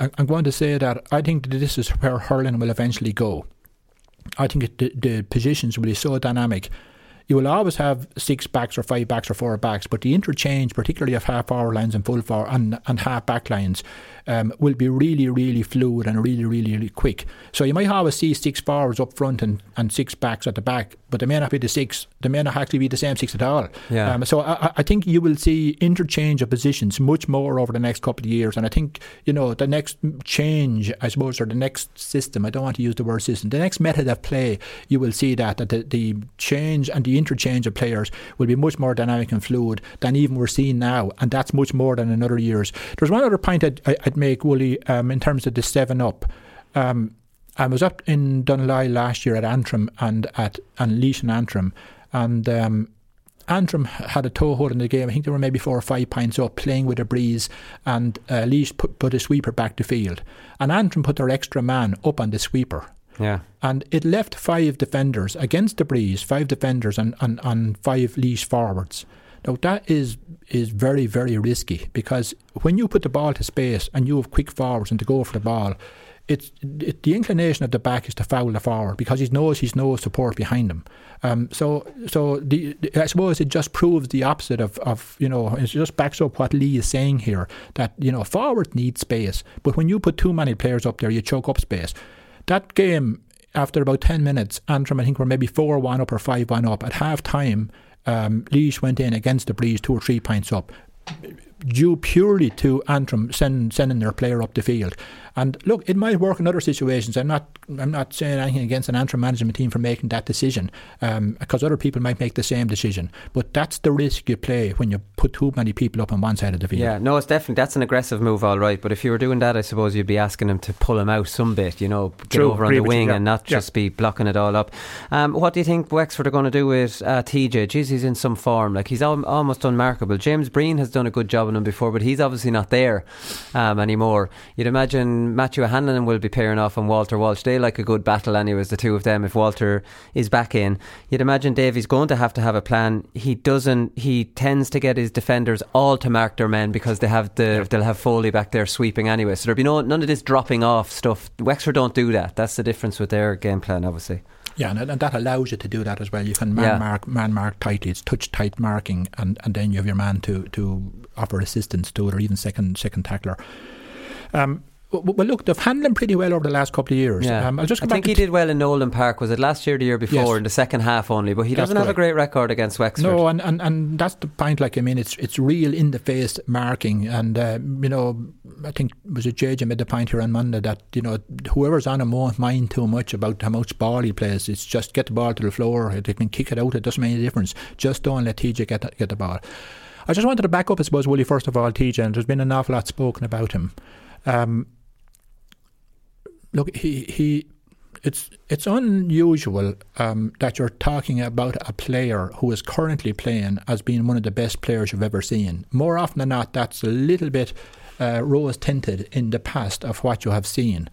Speaker 7: I'm going to say that I think that this is where hurling will eventually go. I think the, the positions will be so dynamic You will always have six backs or five backs or four backs, but the interchange, particularly of half forward lines and full forward and, and half back lines, um, will be really, really fluid and really, really, really quick. So you might always see six forwards up front and, and six backs at the back, but they may not be the six. They may not actually be the same six at all.
Speaker 6: Yeah.
Speaker 7: Um, so I, I think you will see interchange of positions much more over the next couple of years, and I think you know the next change, I suppose, or the next system. I don't want to use the word system. The next method of play, you will see that that the, the change and the interchange of players will be much more dynamic and fluid than even we're seeing now, and that's much more than in other years. There's one other point I'd, I'd make, Wooly, um, in terms of the seven up. Um, I was up in Dunloy last year at Antrim and at and Laois and Antrim, and um, Antrim had a toehold in the game. I think they were maybe four or five points up, playing with a breeze, and uh, Laois put, put a sweeper back to field. And Antrim put their extra man up on the sweeper.
Speaker 6: Yeah.
Speaker 7: And it left five defenders against the breeze, five defenders and, and, and five Laois forwards. Now that is is very, very risky because when you put the ball to space and you have quick forwards and to go for the ball, it's it, the inclination of the back is to foul the forward because he knows he's no support behind him. Um, so so the, I suppose it just proves the opposite of, of you know it just backs up what Lee is saying here that you know forward need space, but when you put too many players up there, you choke up space. That game after about ten minutes, Antrim I think were maybe four one up or five one up at half time. Um, Laois went in against the breeze two or three points up due purely to Antrim send, sending their player up the field. And look, it might work in other situations. I'm not I'm not saying anything against an Antrim management team for making that decision, um, because other people might make the same decision. But that's the risk you play when you put too many people up on one side of the field.
Speaker 6: Yeah, no, it's definitely that's an aggressive move, all right. But if you were doing that, I suppose you'd be asking him to pull him out some bit, you know, get
Speaker 7: True,
Speaker 6: over on the
Speaker 7: with you,
Speaker 6: wing
Speaker 7: yeah.
Speaker 6: and not
Speaker 7: Yeah.
Speaker 6: just be blocking it all up. Um, what do you think Wexford are going to do with uh, TJ? Jeez, he's in some form. Like he's al- almost unmarkable. James Breen has done a good job on him before, but he's obviously not there um, anymore. You'd imagine Matthew Hanlon will be pairing off on Walter Walsh. They like a good battle, anyways, the two of them. If Walter is back in, you'd imagine Davey's going to have to have a plan. He doesn't. He tends to get his defenders all to mark their men because they have the they'll have Foley back there sweeping anyway. So there'll be no none of this dropping off stuff. Wexford don't do that. That's the difference with their game plan, obviously.
Speaker 7: Yeah, and, and that allows you to do that as well. You can man
Speaker 6: Yeah.
Speaker 7: mark, man mark tightly. It's touch tight marking, and, and then you have your man to, to offer assistance to it, or even second second tackler. Um, well, look, they've handled him pretty well over the last couple of years.
Speaker 6: Yeah.
Speaker 7: Um, I'll just
Speaker 6: I think he did well in Nowlan Park. Was it last year, the year before,
Speaker 7: Yes.
Speaker 6: in the second half only? But he
Speaker 7: That's
Speaker 6: doesn't have a great record against Wexford.
Speaker 7: No, and, and, and that's the point. Like I mean, it's it's real in the face marking, and uh, you know, I think was it JJ made the point here on Monday that you know whoever's on him won't mind too much about how much ball he plays. It's just get the ball to the floor. They can kick it out. It doesn't make any difference. Just don't let TJ get the, get the ball. I just wanted to back up, I suppose, Willie. First of all, TJ, and there's been an awful lot spoken about him. Um, look, he he. It's it's unusual um, that you're talking about a player who is currently playing as being one of the best players you've ever seen. More often than not, that's a little bit uh, rose tinted in the past of what you have seen.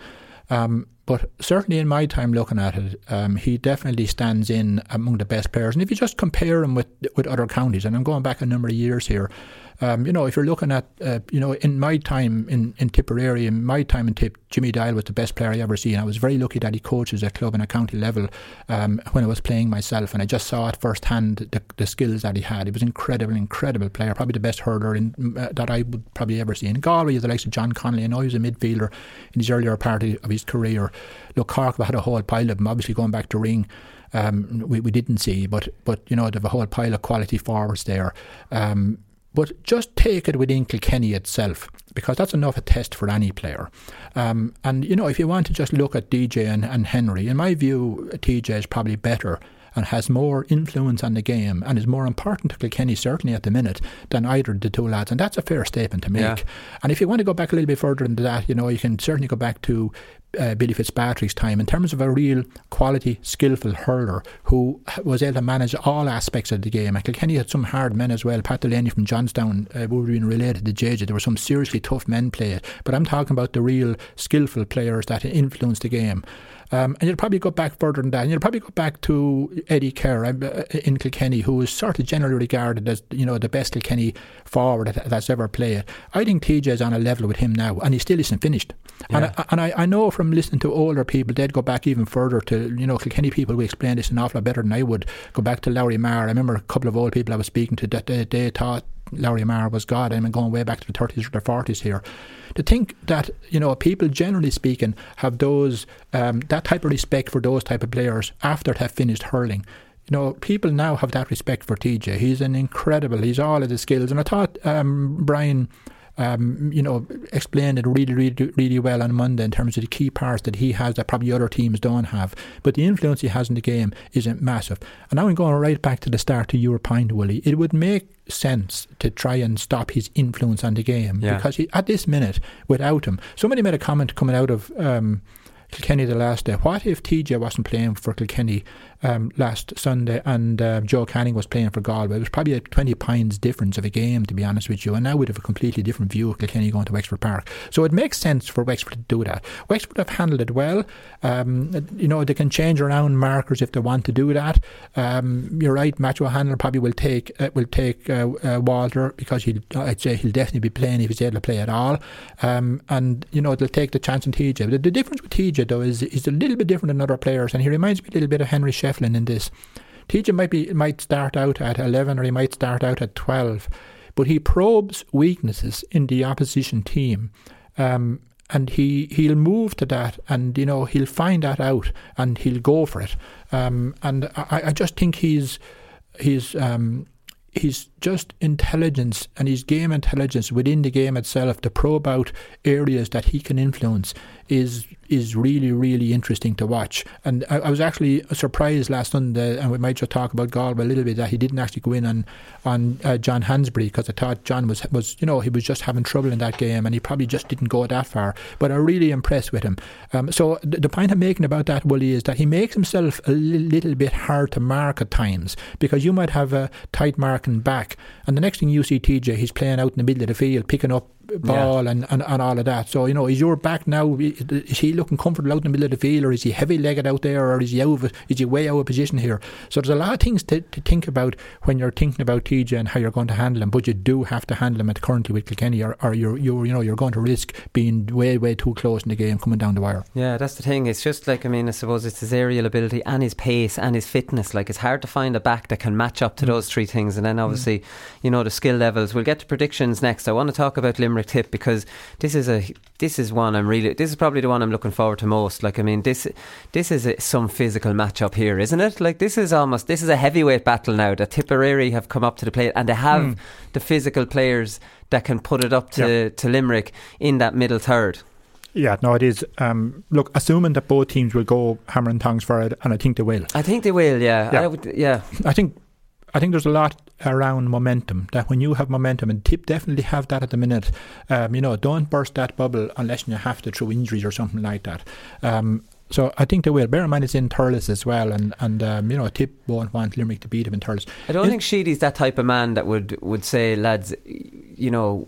Speaker 7: Um, but certainly in my time looking at it, um, he definitely stands in among the best players. And if you just compare him with with other counties, and I'm going back a number of years here, um, you know, if you're looking at, uh, you know, in my time in, in Tipperary, in my time in Tip, Jimmy Doyle was the best player I ever seen. I was very lucky that he coaches a club in a county level um, when I was playing myself, and I just saw it firsthand the, the skills that he had. He was an incredible, incredible player, probably the best hurler in, uh, that I would probably ever see. In Galway, the likes of John Connolly, I know he was a midfielder in his earlier part of his career. Look, Cork had a whole pile of them, obviously going back to Ring. Um, we, we didn't see, but but you know they have a whole pile of quality forwards there. Um, but just take it within Kilkenny itself, because that's enough a test for any player. Um, and you know, if you want to just look at DJ and, and Henry, in my view, TJ is probably better and has more influence on the game and is more important to Kilkenny certainly at the minute than either of the two lads, and that's a fair statement to make.
Speaker 6: Yeah.
Speaker 7: And if you want to go back a little bit further into that, you know, you can certainly go back to uh, Billy Fitzpatrick's time in terms of a real quality, skillful hurler who was able to manage all aspects of the game. And Kilkenny had some hard men as well. Pat Delaney from Johnstown uh, would have been related to JJ. There were some seriously tough men played, but I'm talking about the real skillful players that influenced the game. Um, and you'll probably go back further than that. And you'll probably go back to Eddie Keher uh, in Kilkenny, who is sort of generally regarded as you know the best Kilkenny forward that's ever played. I think TJ is on a level with him now, and he still isn't finished. Yeah. And, I, and I, I know from listening to older people, they'd go back even further to you know Kilkenny people. We explain this an awful lot better than I would. Go back to Lory Meagher. I remember a couple of old people I was speaking to that they, they thought Larry Meagher was God. I'm going way back to the 30s or the 40s here. To think that you know people generally speaking have those um, that type of respect for those type of players after they have finished hurling. You know, people now have that respect for TJ. He's an incredible. He's all of the skills, and I thought um, Brian um, you know, explained it really, really, really well on Monday in terms of the key parts that he has that probably other teams don't have. But the influence he has in the game isn't massive. And now I'm going right back to the start to your point, Willie. It would make sense to try and stop his influence on the game yeah. because he, at this minute, without him, somebody made a comment coming out of. Um, Kilkenny the last day. What if TJ wasn't playing for Kilkenny um, last Sunday and uh, Joe Canning was playing for Galway. It was probably a 20 points difference of a game, to be honest with you. And now we'd have a completely different view of Kilkenny going to Wexford Park. So it makes sense for Wexford to do that. Wexford have handled it well. Um, you know, they can change around markers if they want to do that. Um, you're right, Matthew O'Hanlon probably will take uh, will take uh, uh, Walter because he'll, I'd say he'll definitely be playing if he's able to play at all. Um, and, you know, they'll take the chance on TJ. The, the difference with TJ, though, is he's a little bit different than other players. And he reminds me a little bit of Henry Shefflin in this. TJ might be might start out at eleven or he might start out at twelve, but he probes weaknesses in the opposition team. Um, and he, he'll move to that and you know he'll find that out and he'll go for it um, and I, I just think he's he's um, he's just intelligence and his game intelligence within the game itself to probe out areas that he can influence is is really, really interesting to watch. And I, I, was actually surprised last Sunday, and we might just talk about Galway a little bit, that he didn't actually go in on on uh, John Hanbury because I thought John was was you know he was just having trouble in that game, and he probably just didn't go that far. But I'm really impressed with him. Um, so the, point I'm making about that, Willie, is that he makes himself a li- little bit hard to mark at times because you might have a tight marking back, and the next thing you see TJ, he's playing out in the middle of the field, picking up ball yeah. and, and, and all of that. So, you know, is your back now, is he looking comfortable out in the middle of the field or is he heavy legged out there or is he out of, is he way out of position here? So there's a lot of things to, to think about when you're thinking about TJ and how you're going to handle him, but you do have to handle him at currently with Kilkenny or, or you're, you're, you know, you're going to risk being way, way too close in the game coming down the wire.
Speaker 6: Yeah, that's the thing. It's just like, I mean, I suppose it's his aerial ability and his pace and his fitness. Like, it's hard to find a back that can match up to mm. those three things. And then obviously, mm. you know, the skill levels. We'll get to predictions next. I want to talk about Limerick Tip because this is a this is one I'm really this is probably the one I'm looking forward to most. Like I mean this this is a, some physical matchup here, isn't it? Like this is almost this is a heavyweight battle now. That Tipperary have come up to the plate and they have mm. the physical players that can put it up to, to Limerick in that middle third.
Speaker 7: Yeah, no, it is. Um, look, assuming that both teams will go hammer and tongs for it, and I think they will.
Speaker 6: I think they will. Yeah,
Speaker 7: yeah.
Speaker 6: I, would, yeah.
Speaker 7: I think I think there's a lot around momentum. That when you have momentum, and Tip definitely have that at the minute. Um, you know, don't burst that bubble unless you have to through injuries or something like that. Um, so I think they will. Bear in mind it's in Thurles as well, and and um, you know Tip won't want Limerick to beat him in Thurles.
Speaker 6: I don't think Sheedy's that type of man that would would say, lads, you know,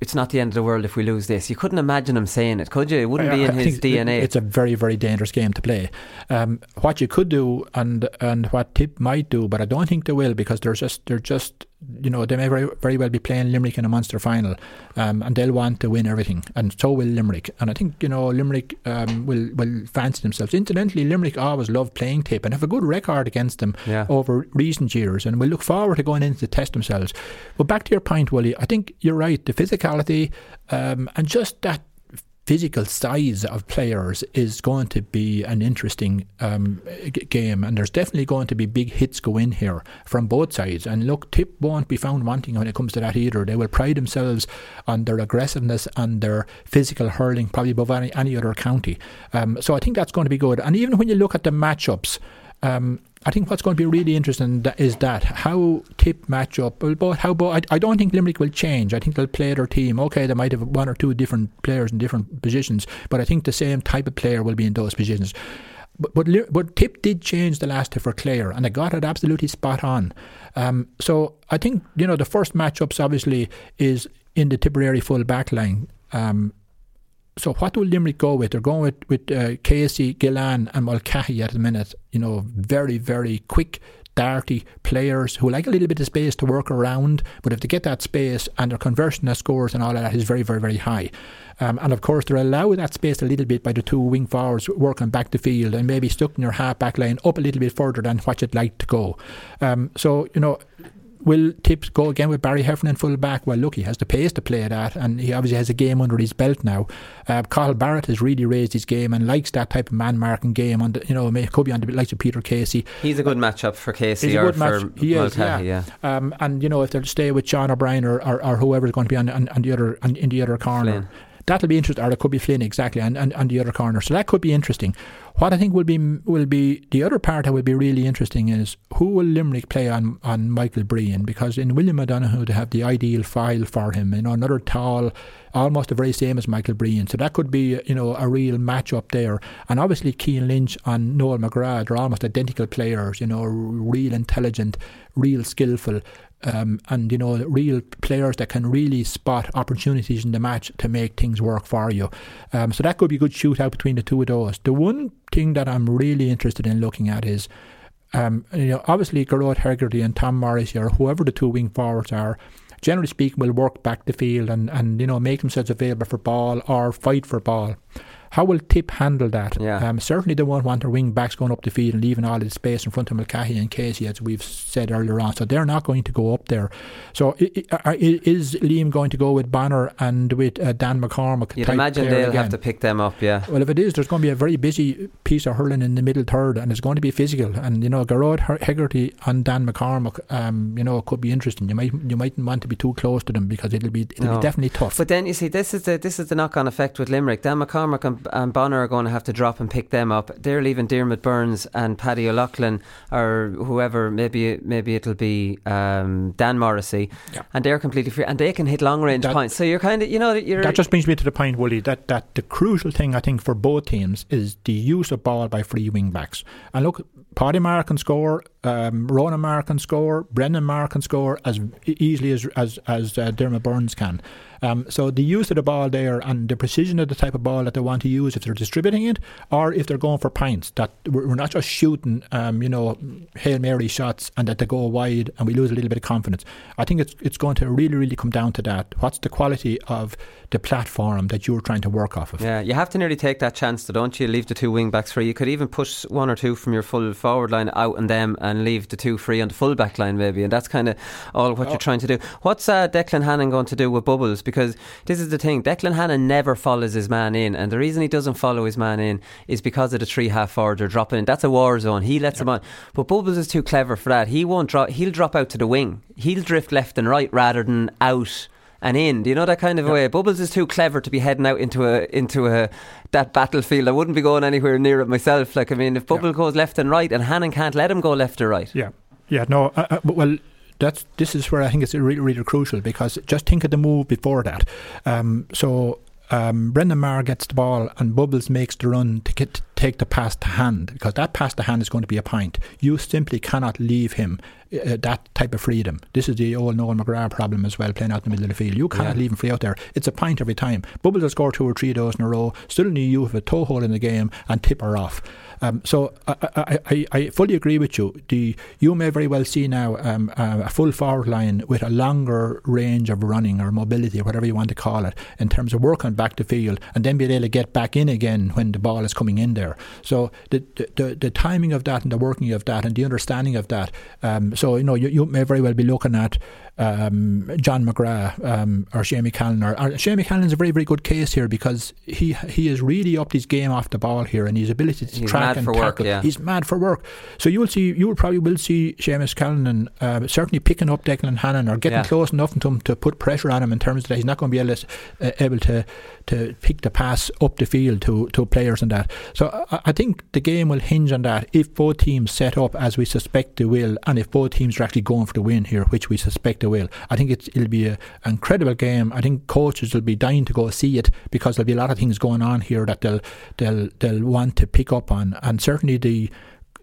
Speaker 6: it's not the end of the world if we lose this. You couldn't imagine him saying it, could you? It wouldn't be in I his DNA.
Speaker 7: It's a very, very dangerous game to play. Um, what you could do and and what Tip might do, but I don't think they will because they're just they're just you know, they may very, very well be playing Limerick in a monster final, um, and they'll want to win everything, and so will Limerick. And I think you know Limerick um, will will fancy themselves. Incidentally, Limerick always love playing Tip and have a good record against them yeah. over recent years, and we look forward to going in to test themselves. But back to your point, Willie, I think you're right. The physicality um, and just that physical size of players is going to be an interesting um, g- game, and there's definitely going to be big hits go in here from both sides. And look, Tip won't be found wanting when it comes to that either. They will pride themselves on their aggressiveness and their physical hurling, probably above any, any other county. Um, so I think that's going to be good. And even when you look at the matchups. Um, I think what's going to be really interesting is that how tip match up. But how I, I don't think Limerick will change. I think they'll play their team. Okay, they might have one or two different players in different positions, but I think the same type of player will be in those positions. But but, but Tip did change the last for Clare, and they got it absolutely spot on. Um, so I think you know the first matchups obviously is in the Tipperary full back line. Um, so what will Limerick go with? They're going with with uh, Casey, Gillane, and Mulcahy at the minute. You know, very very quick, darty players who like a little bit of space to work around. But if they get that space and their conversion of scores and all of that is very very very high. Um, and of course, they're allowed that space a little bit by the two wing forwards working back the field and maybe stuck in your half back line up a little bit further than what you'd like to go. Um, so, you know, will Tips go again with Barry Heffernan full back? Well, look, he has the pace to play that, and he obviously has a game under his belt now. Uh, Cathal Barrett has really raised his game and likes that type of man marking game. On the, you know, it could be on the likes of Peter Casey.
Speaker 6: He's a good matchup for Casey He's a good match.
Speaker 7: He is, yeah. yeah. Um, and you know, if they'll stay with John O'Brien or, or, or whoever's going to be on, on, on the other on, in the other corner. Flynn. That'll be interesting, or it could be Flynn exactly, and, and, and the other corner. So that could be interesting. What I think will be will be the other part that will be really interesting is who will Limerick play on, on Michael Breen because in William O'Donoghue they have the ideal file for him. You know, another tall, almost the very same as Michael Breen. So that could be you know a real match up there. And obviously Cian Lynch and Noel McGrath are almost identical players. You know, real intelligent, real skillful um, and you know real players that can really spot opportunities in the match to make things work for you. Um, so that could be a good shootout between the two of those. The one thing that I'm really interested in looking at is. Um, you know, obviously, Gearóid Hegarty and Tom Morris, or whoever the two wing forwards are, generally speaking, will work back the field and, and you know make themselves available for ball or fight for ball. How will Tip handle that?
Speaker 6: Yeah.
Speaker 7: Um, certainly, they won't want their wing backs going up the field and leaving all the space in front of Mulcahy and Casey, as we've said earlier on. So they're not going to go up there. So is Liam going to go with Bonner and with uh, Dan McCormack?
Speaker 6: You'd imagine they'll
Speaker 7: again?
Speaker 6: have to pick them up, yeah.
Speaker 7: Well, if it is, there's going to be a very busy piece of hurling in the middle third, and it's going to be physical. And you know, Gearóid Hegarty and Dan McCormack, um, you know, it could be interesting. You might you mightn't want to be too close to them because it'll be it'll no. be definitely tough.
Speaker 6: But then you see, this is the this is the knock on effect with Limerick. Dan McCormack and, and Bonner are going to have to drop and pick them up. They're leaving Diarmuid Byrnes and Paddy O'Loughlin or whoever. Maybe maybe it'll be um, Dan Morrissey, yeah. and they're completely free and they can hit long range points. So you're kind of you know
Speaker 7: that just brings me to the point, Willie, that that the crucial thing I think for both teams is the use of ball by free wing backs. And look, Paddy Maher can score, um, Ronan score, Brendan Maher can score as easily as as as uh, Diarmuid Byrnes can. Um, so the use of the ball there and the precision of the type of ball that they want to use if they're distributing it or if they're going for pints, that we're not just shooting, um, you know, Hail Mary shots and that they go wide and we lose a little bit of confidence. I think it's, it's going to really, really come down to that. What's the quality of the platform that you're trying to work off of?
Speaker 6: Yeah, you have to nearly take that chance, don't you? Leave the two wing backs free. You could even push one or two from your full forward line out and them and leave the two free on the full back line, maybe. And that's kind of all what oh. you're trying to do. What's uh, Declan Hannon going to do with Bubbles? Because this is the thing Declan Hannon never follows his man in, and the reason he doesn't follow his man in is because of the three half forwards are dropping in. That's a war zone. He lets him on, but Bubbles is too clever for that. He won't drop. He'll drop out to the wing. He'll drift left and right rather than out and in. Do you know that kind of way? Bubbles is too clever to be heading out into a into a that battlefield. I wouldn't be going anywhere near it myself. Like I mean, if Bubble goes left and right, and Hannon can't let him go left or right.
Speaker 7: Yeah, yeah. No, uh, uh, well that's this is where I think it's really really crucial because just think of the move before that. Um, so um, Brendan Maher gets the ball and Bubbles makes the run to get to take the pass to hand because that pass to hand is going to be a point. You simply cannot leave him uh, that type of freedom. This is the old Noel McGrath problem as well, playing out in the middle of the field. You cannot yeah. leave him free out there. It's a point every time. Bubbles will score two or three of those in a row. Suddenly you have a toe hold in the game and tip her off. Um, so I, I, I, I, fully agree with you. The you may very well see now um, uh, a full forward line with a longer range of running or mobility or whatever you want to call it in terms of working back to field and then being able to get back in again when the ball is coming in there. So the the, the, timing of that and the working of that and the understanding of that. Um, so you know you, you may very well be looking at um, John McGrath um, or Jamie Callan. Or, Jamie Callan's a very, very good case here because he he has really upped his game off the ball here and his ability to
Speaker 6: He's
Speaker 7: track and
Speaker 6: tackle.
Speaker 7: Work,
Speaker 6: yeah.
Speaker 7: He's mad for work. So you will see, you will probably will see Seamus Callan uh, certainly picking up Declan Hannon or getting yeah. close enough to him to put pressure on him in terms that he's not going to be able to, uh, able to to pick the pass up the field to, to players and that. So I, I think the game will hinge on that. If both teams set up as we suspect they will, and if both teams are actually going for the win here, which we suspect they will, I think it'll be an incredible game. I think coaches will be dying to go see it because there'll be a lot of things going on here that they'll they'll they'll want to pick up on, and certainly the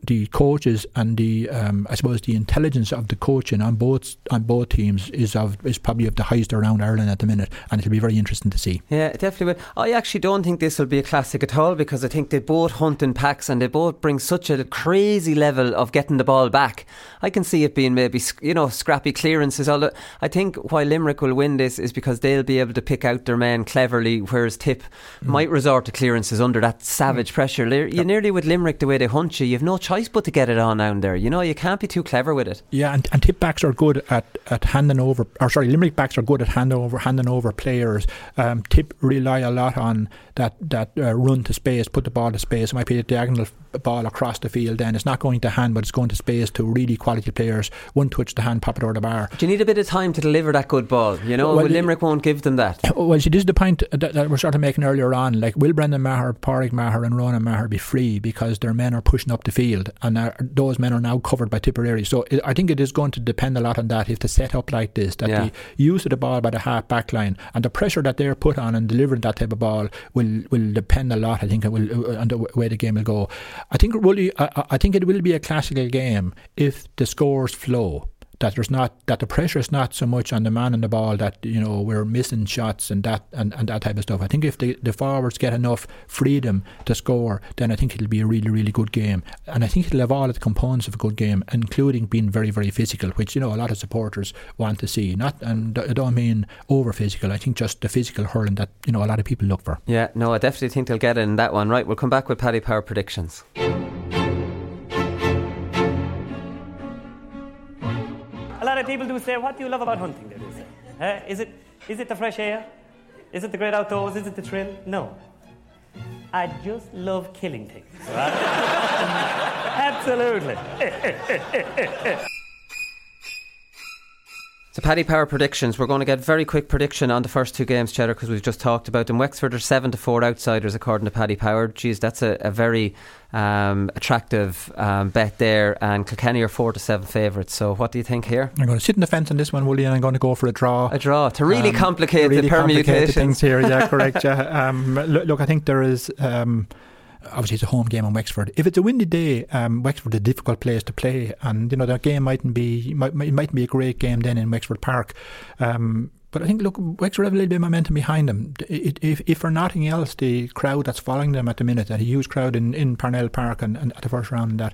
Speaker 7: the coaches and the um, I suppose the intelligence of the coaching on both on both teams is of is probably of the highest around Ireland at the minute, and it'll be very interesting to see.
Speaker 6: Yeah, it definitely will. I actually don't think this will be a classic at all because I think they both hunt in packs and they both bring such a crazy level of getting the ball back. I can see it being maybe you know scrappy clearances. Although I think why Limerick will win this is because they'll be able to pick out their men cleverly, whereas Tip mm. might resort to clearances under that savage mm. pressure. You yep. nearly with Limerick the way they hunt you, you've no choice but to get it on down there. You know, you can't be too clever with it.
Speaker 7: Yeah, and, and tip backs are good at, at handing over, or sorry, Limerick backs are good at handing over handing over players. Um, tip rely a lot on that that uh, run to space, put the ball to space. It might be a diagonal ball across the field. Then it's not going to hand, but it's going to space to really quality players. One touch the hand, pop it over the bar.
Speaker 6: Do you need a bit of time to deliver that good ball? You know, well, Limerick won't give them that.
Speaker 7: Well, see, this is the point that, that we're sort of making earlier on. Like, will Brendan Maher, Pádraig Maher, and Ronan Maher be free because their men are pushing up the field, and are, those men are now covered by Tipperary? So it, I think it is going to depend a lot on that. If the set up like this, that yeah. the use of the ball by the half back line and the pressure that they're put on and delivering that type of ball will will depend a lot. I think it will uh, on the way the game will go. I think really, I, I think it will be a classical game if the scores flow that there's not that the pressure is not so much on the man and the ball that you know we're missing shots and that and, and that type of stuff. I think if the, the forwards get enough freedom to score, then I think it'll be a really really good game. And I think it'll have all of the components of a good game, including being very very physical, which you know a lot of supporters want to see. Not and I don't mean over physical. I think just the physical hurling that you know a lot of people look for.
Speaker 6: Yeah, no, I definitely think they'll get in that one. Right, we'll come back with Paddy Power predictions.
Speaker 10: People do say, what do you love about hunting? They do say. Uh, is, it, is it the fresh air? Is it the great outdoors? Is it the thrill? No. I just love killing things. Right? Absolutely.
Speaker 6: So, Paddy Power predictions. We're going to get very quick prediction on the first two games, Cheddar, because we've just talked about them. Wexford are seven to four outsiders, according to Paddy Power. Geez, that's a, a very um, attractive um, bet there. And Kilkenny are four to seven favourites. So, what do you think here?
Speaker 7: I'm going to sit in the fence on this one, Willie, and I'm going to go for a draw.
Speaker 6: A draw to really um, complicate really the permutations.
Speaker 7: things here. Yeah, correct. Yeah. Um, look, look, I think there is. Obviously it's a home game in Wexford. If it's a windy day, um, Wexford is a difficult place to play, and you know that game mightn't be might, it mightn't be a great game then in Wexford Park. Um, but I think, look, Wexford have a little bit of momentum behind them. If, if for nothing else, the crowd that's following them at the minute, a huge crowd in, in Parnell Park and, and at the first round, and that,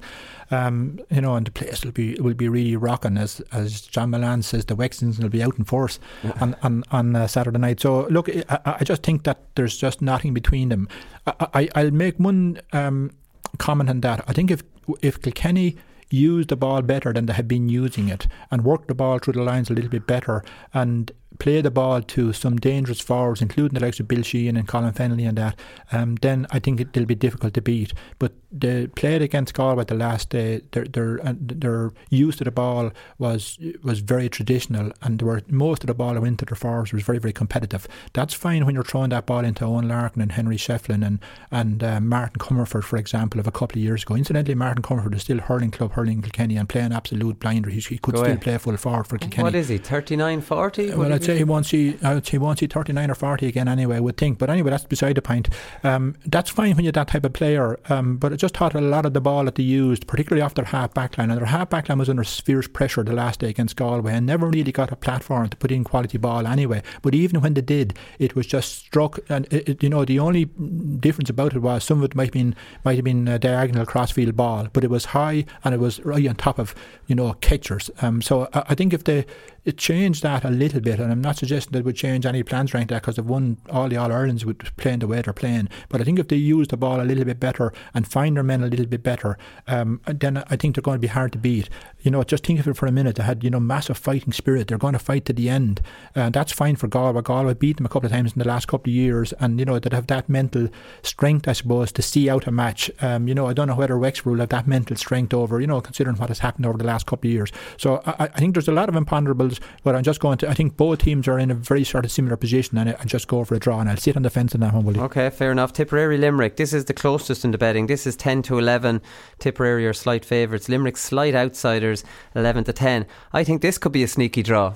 Speaker 7: um, you know, and the place will be will be really rocking. As as John Milan says, the Wextons will be out in force yeah. on on, on uh, Saturday night. So look, I, I, just think that there's just nothing between them. I, I will make one um, comment on that. I think if if Kilkenny used the ball better than they have been using it and worked the ball through the lines a little bit better and play the ball to some dangerous forwards, including the likes of Bill Sheehan and Colin Fennelly and that, um, then I think it'll be difficult to beat. But the played against Galway the last day. Their their uh, their use of the ball was was very traditional, and there were most of the ball that went to their forwards was very very competitive. That's fine when you're throwing that ball into Eoin Larkin and Henry Shefflin and and uh, Martin Comerford, for example, of a couple of years ago. Incidentally, Martin Comerford is still hurling club hurling Kilkenny and playing absolute blinder. He, he could Go still ahead. play full forward for Kilkenny.
Speaker 6: What is he? 39, 40?
Speaker 7: Well, I'd say he won't see. Say he won't see 39 or 40 again anyway. I would think, but anyway, that's beside the point. Um, that's fine when you're that type of player, um, but I just thought a lot of the ball that they used, particularly off their half back line, and their half back line was under fierce pressure the last day against Galway and never really got a platform to put in quality ball anyway. But even when they did, it was just struck. And it, it, you know, the only difference about it was some of it might have been might have been a diagonal crossfield ball, but it was high and it was right on top of you know catchers. Um, so I, I think if they it changed that a little bit, and I'm not suggesting that it would change any plans anything that because they've won all the All Irelands with playing the way they're playing. But I think if they use the ball a little bit better and find their men a little bit better, um, then I think they're going to be hard to beat. You know, just think of it for a minute. They had you know massive fighting spirit. They're going to fight to the end. Uh, that's fine for Galway. Galway beat them a couple of times in the last couple of years, and you know they have that mental strength, I suppose, to see out a match. Um, you know, I don't know whether Wexford will have that mental strength over you know considering what has happened over the last couple of years. So I, I think there's a lot of imponderables but I'm just going to. I think both teams are in a very sort of similar position, and I just go for a draw, and I'll sit on the fence on that one. Will you?
Speaker 6: Okay, fair enough. Tipperary Limerick. This is the closest in the betting. This is ten to eleven. Tipperary are slight favourites. Limerick slight outsiders, eleven to ten. I think this could be a sneaky draw.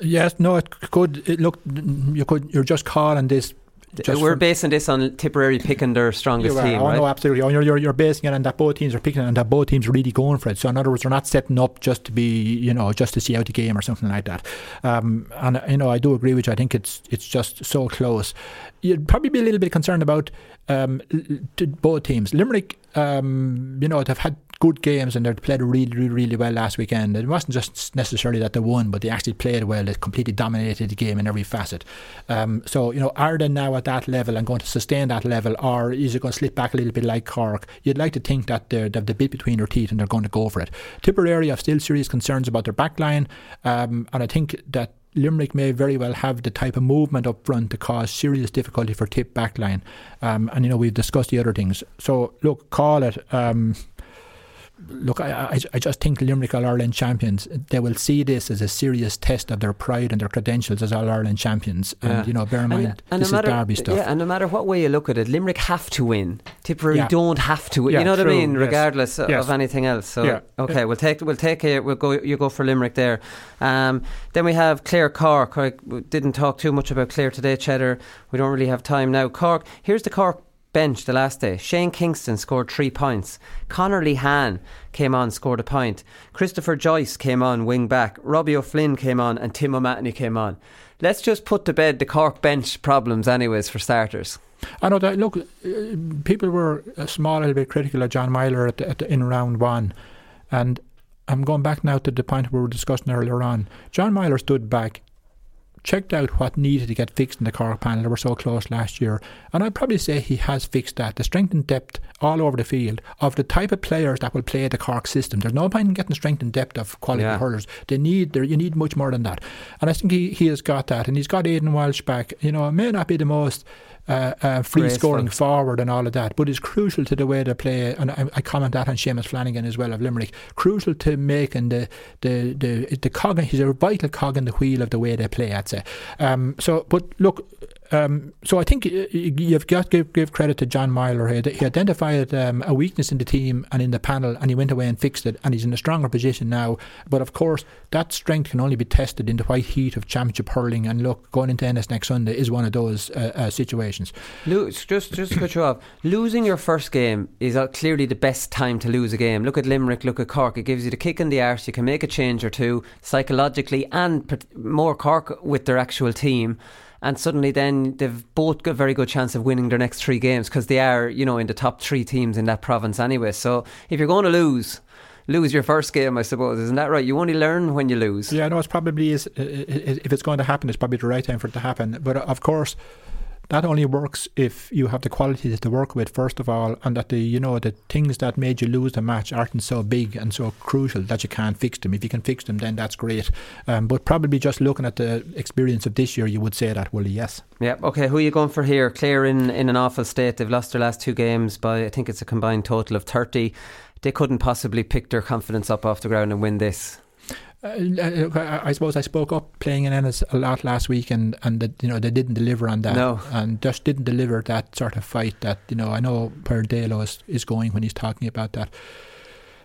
Speaker 7: Yes, no, it could. It, look, you could. You're just calling this just
Speaker 6: We're basing this on Tipperary picking their strongest team,
Speaker 7: oh,
Speaker 6: right?
Speaker 7: no, absolutely. Oh, you're, you're, basing it on that both teams are picking it and that both teams are really going for it. So, in other words, they're not setting up just to be, you know, just to see out the game or something like that. Um, and, you know, I do agree with you. I think it's it's just so close. You'd probably be a little bit concerned about um, l- l- to both teams. Limerick, um, you know, they've had good games and they've played really, really, really well last weekend. It wasn't just necessarily that they won, but they actually played well. They completely dominated the game in every facet. Um, so, you know, are they now at that level and going to sustain that level, or is it going to slip back a little bit like Cork? You'd like to think that they're, they've the bit between their teeth and they're going to go for it. Tipperary have still serious concerns about their back line, um, and I think that Limerick may very well have the type of movement up front to cause serious difficulty for tip backline. Um, and you know we've discussed the other things. So look, call it. Um, look, I, I, I just think Limerick All Ireland champions. They will see this as a serious test of their pride and their credentials as All Ireland champions. And
Speaker 6: Yeah.
Speaker 7: you know, bear in mind
Speaker 6: and
Speaker 7: this
Speaker 6: no
Speaker 7: is
Speaker 6: matter,
Speaker 7: Derby stuff.
Speaker 6: Yeah, and no matter what way you look at it, Limerick have to win. Tipperary
Speaker 7: Yeah.
Speaker 6: don't have to win.
Speaker 7: Yeah,
Speaker 6: you know what I mean?
Speaker 7: yes.
Speaker 6: Regardless of-
Speaker 7: Yes.
Speaker 6: of anything else. So
Speaker 7: Yeah.
Speaker 6: okay, we'll take we'll take it. We'll go. You go for Limerick there. Um, then we have Clare Cork. I didn't talk too much about Clare today, Cheddar. We don't really have time now. Cork. Here's the Cork bench the last day. Shane Kingston scored three points. Conor Lehane came on, scored a point. Christopher Joyce came on, wing back. Robbie O'Flynn came on, and Tim O'Mahony came on. Let's just put to bed the Cork bench problems, anyways, for starters.
Speaker 7: I know that. Look, uh, people were a small little bit critical of John Meyler at the, at the, in round one, and I'm going back now to the point we were discussing earlier on. John Meyler stood back, checked out what needed to get fixed in the Cork panel. They were so close last year, and I'd probably say he has fixed that. The strength and depth all over the field of the type of players that will play the Cork system. There's no point in getting strength and depth of quality
Speaker 6: Yeah.
Speaker 7: hurlers. They need there. You need much more than that, and I think he, he has got that, and he's got Aidan Walsh back. You know, it may not be the most uh, uh, free
Speaker 6: Graceful.
Speaker 7: scoring forward and all of that, but is crucial to the way they play. And I, I comment that on Seamus Flanagan as well of Limerick. Crucial to making the the the the cog. He's a vital cog in the wheel of the way they play. I'd say. Um, so, but look. Um, so I think uh, you've got to give, give credit to John Meyler here. that He identified um, a weakness in the team and in the panel, and he went away and fixed it. And he's in a stronger position now. But of course, that strength can only be tested in the white heat of championship hurling. And look, going into Ennis next Sunday is one of those uh, uh, situations.
Speaker 6: Just just cut you off, losing your first game is uh, clearly the best time to lose a game. Look at Limerick, look at Cork. It gives you the kick in the arse. You can make a change or two psychologically, and more Cork with their actual team. And suddenly, then they've both got a very good chance of winning their next three games because they are, you know, in the top three teams in that province anyway. So if you're going to lose, lose your first game, I suppose, isn't that right? You only learn when you lose.
Speaker 7: Yeah, no, it's probably is. If it's going to happen, it's probably the right time for it to happen. But uh, of course, that only works if you have the qualities to work with first of all, and that the you know the things that made you lose the match aren't so big and so crucial that you can't fix them. If you can fix them, then that's great. Um, but probably just looking at the experience of this year, you would say that, Willie. Yes.
Speaker 6: Yeah, okay, who are you going for here? Clare in, in an awful state. They've lost their last two games by, I think it's a combined total of 30. They couldn't possibly pick their confidence up off the ground and win this.
Speaker 7: Uh, I I suppose I spoke up playing in Ennis a lot last week, and and that you know they didn't deliver on that,
Speaker 6: No.
Speaker 7: and just didn't deliver that sort of fight that you know I know where Dalo is, is going when he's talking about that.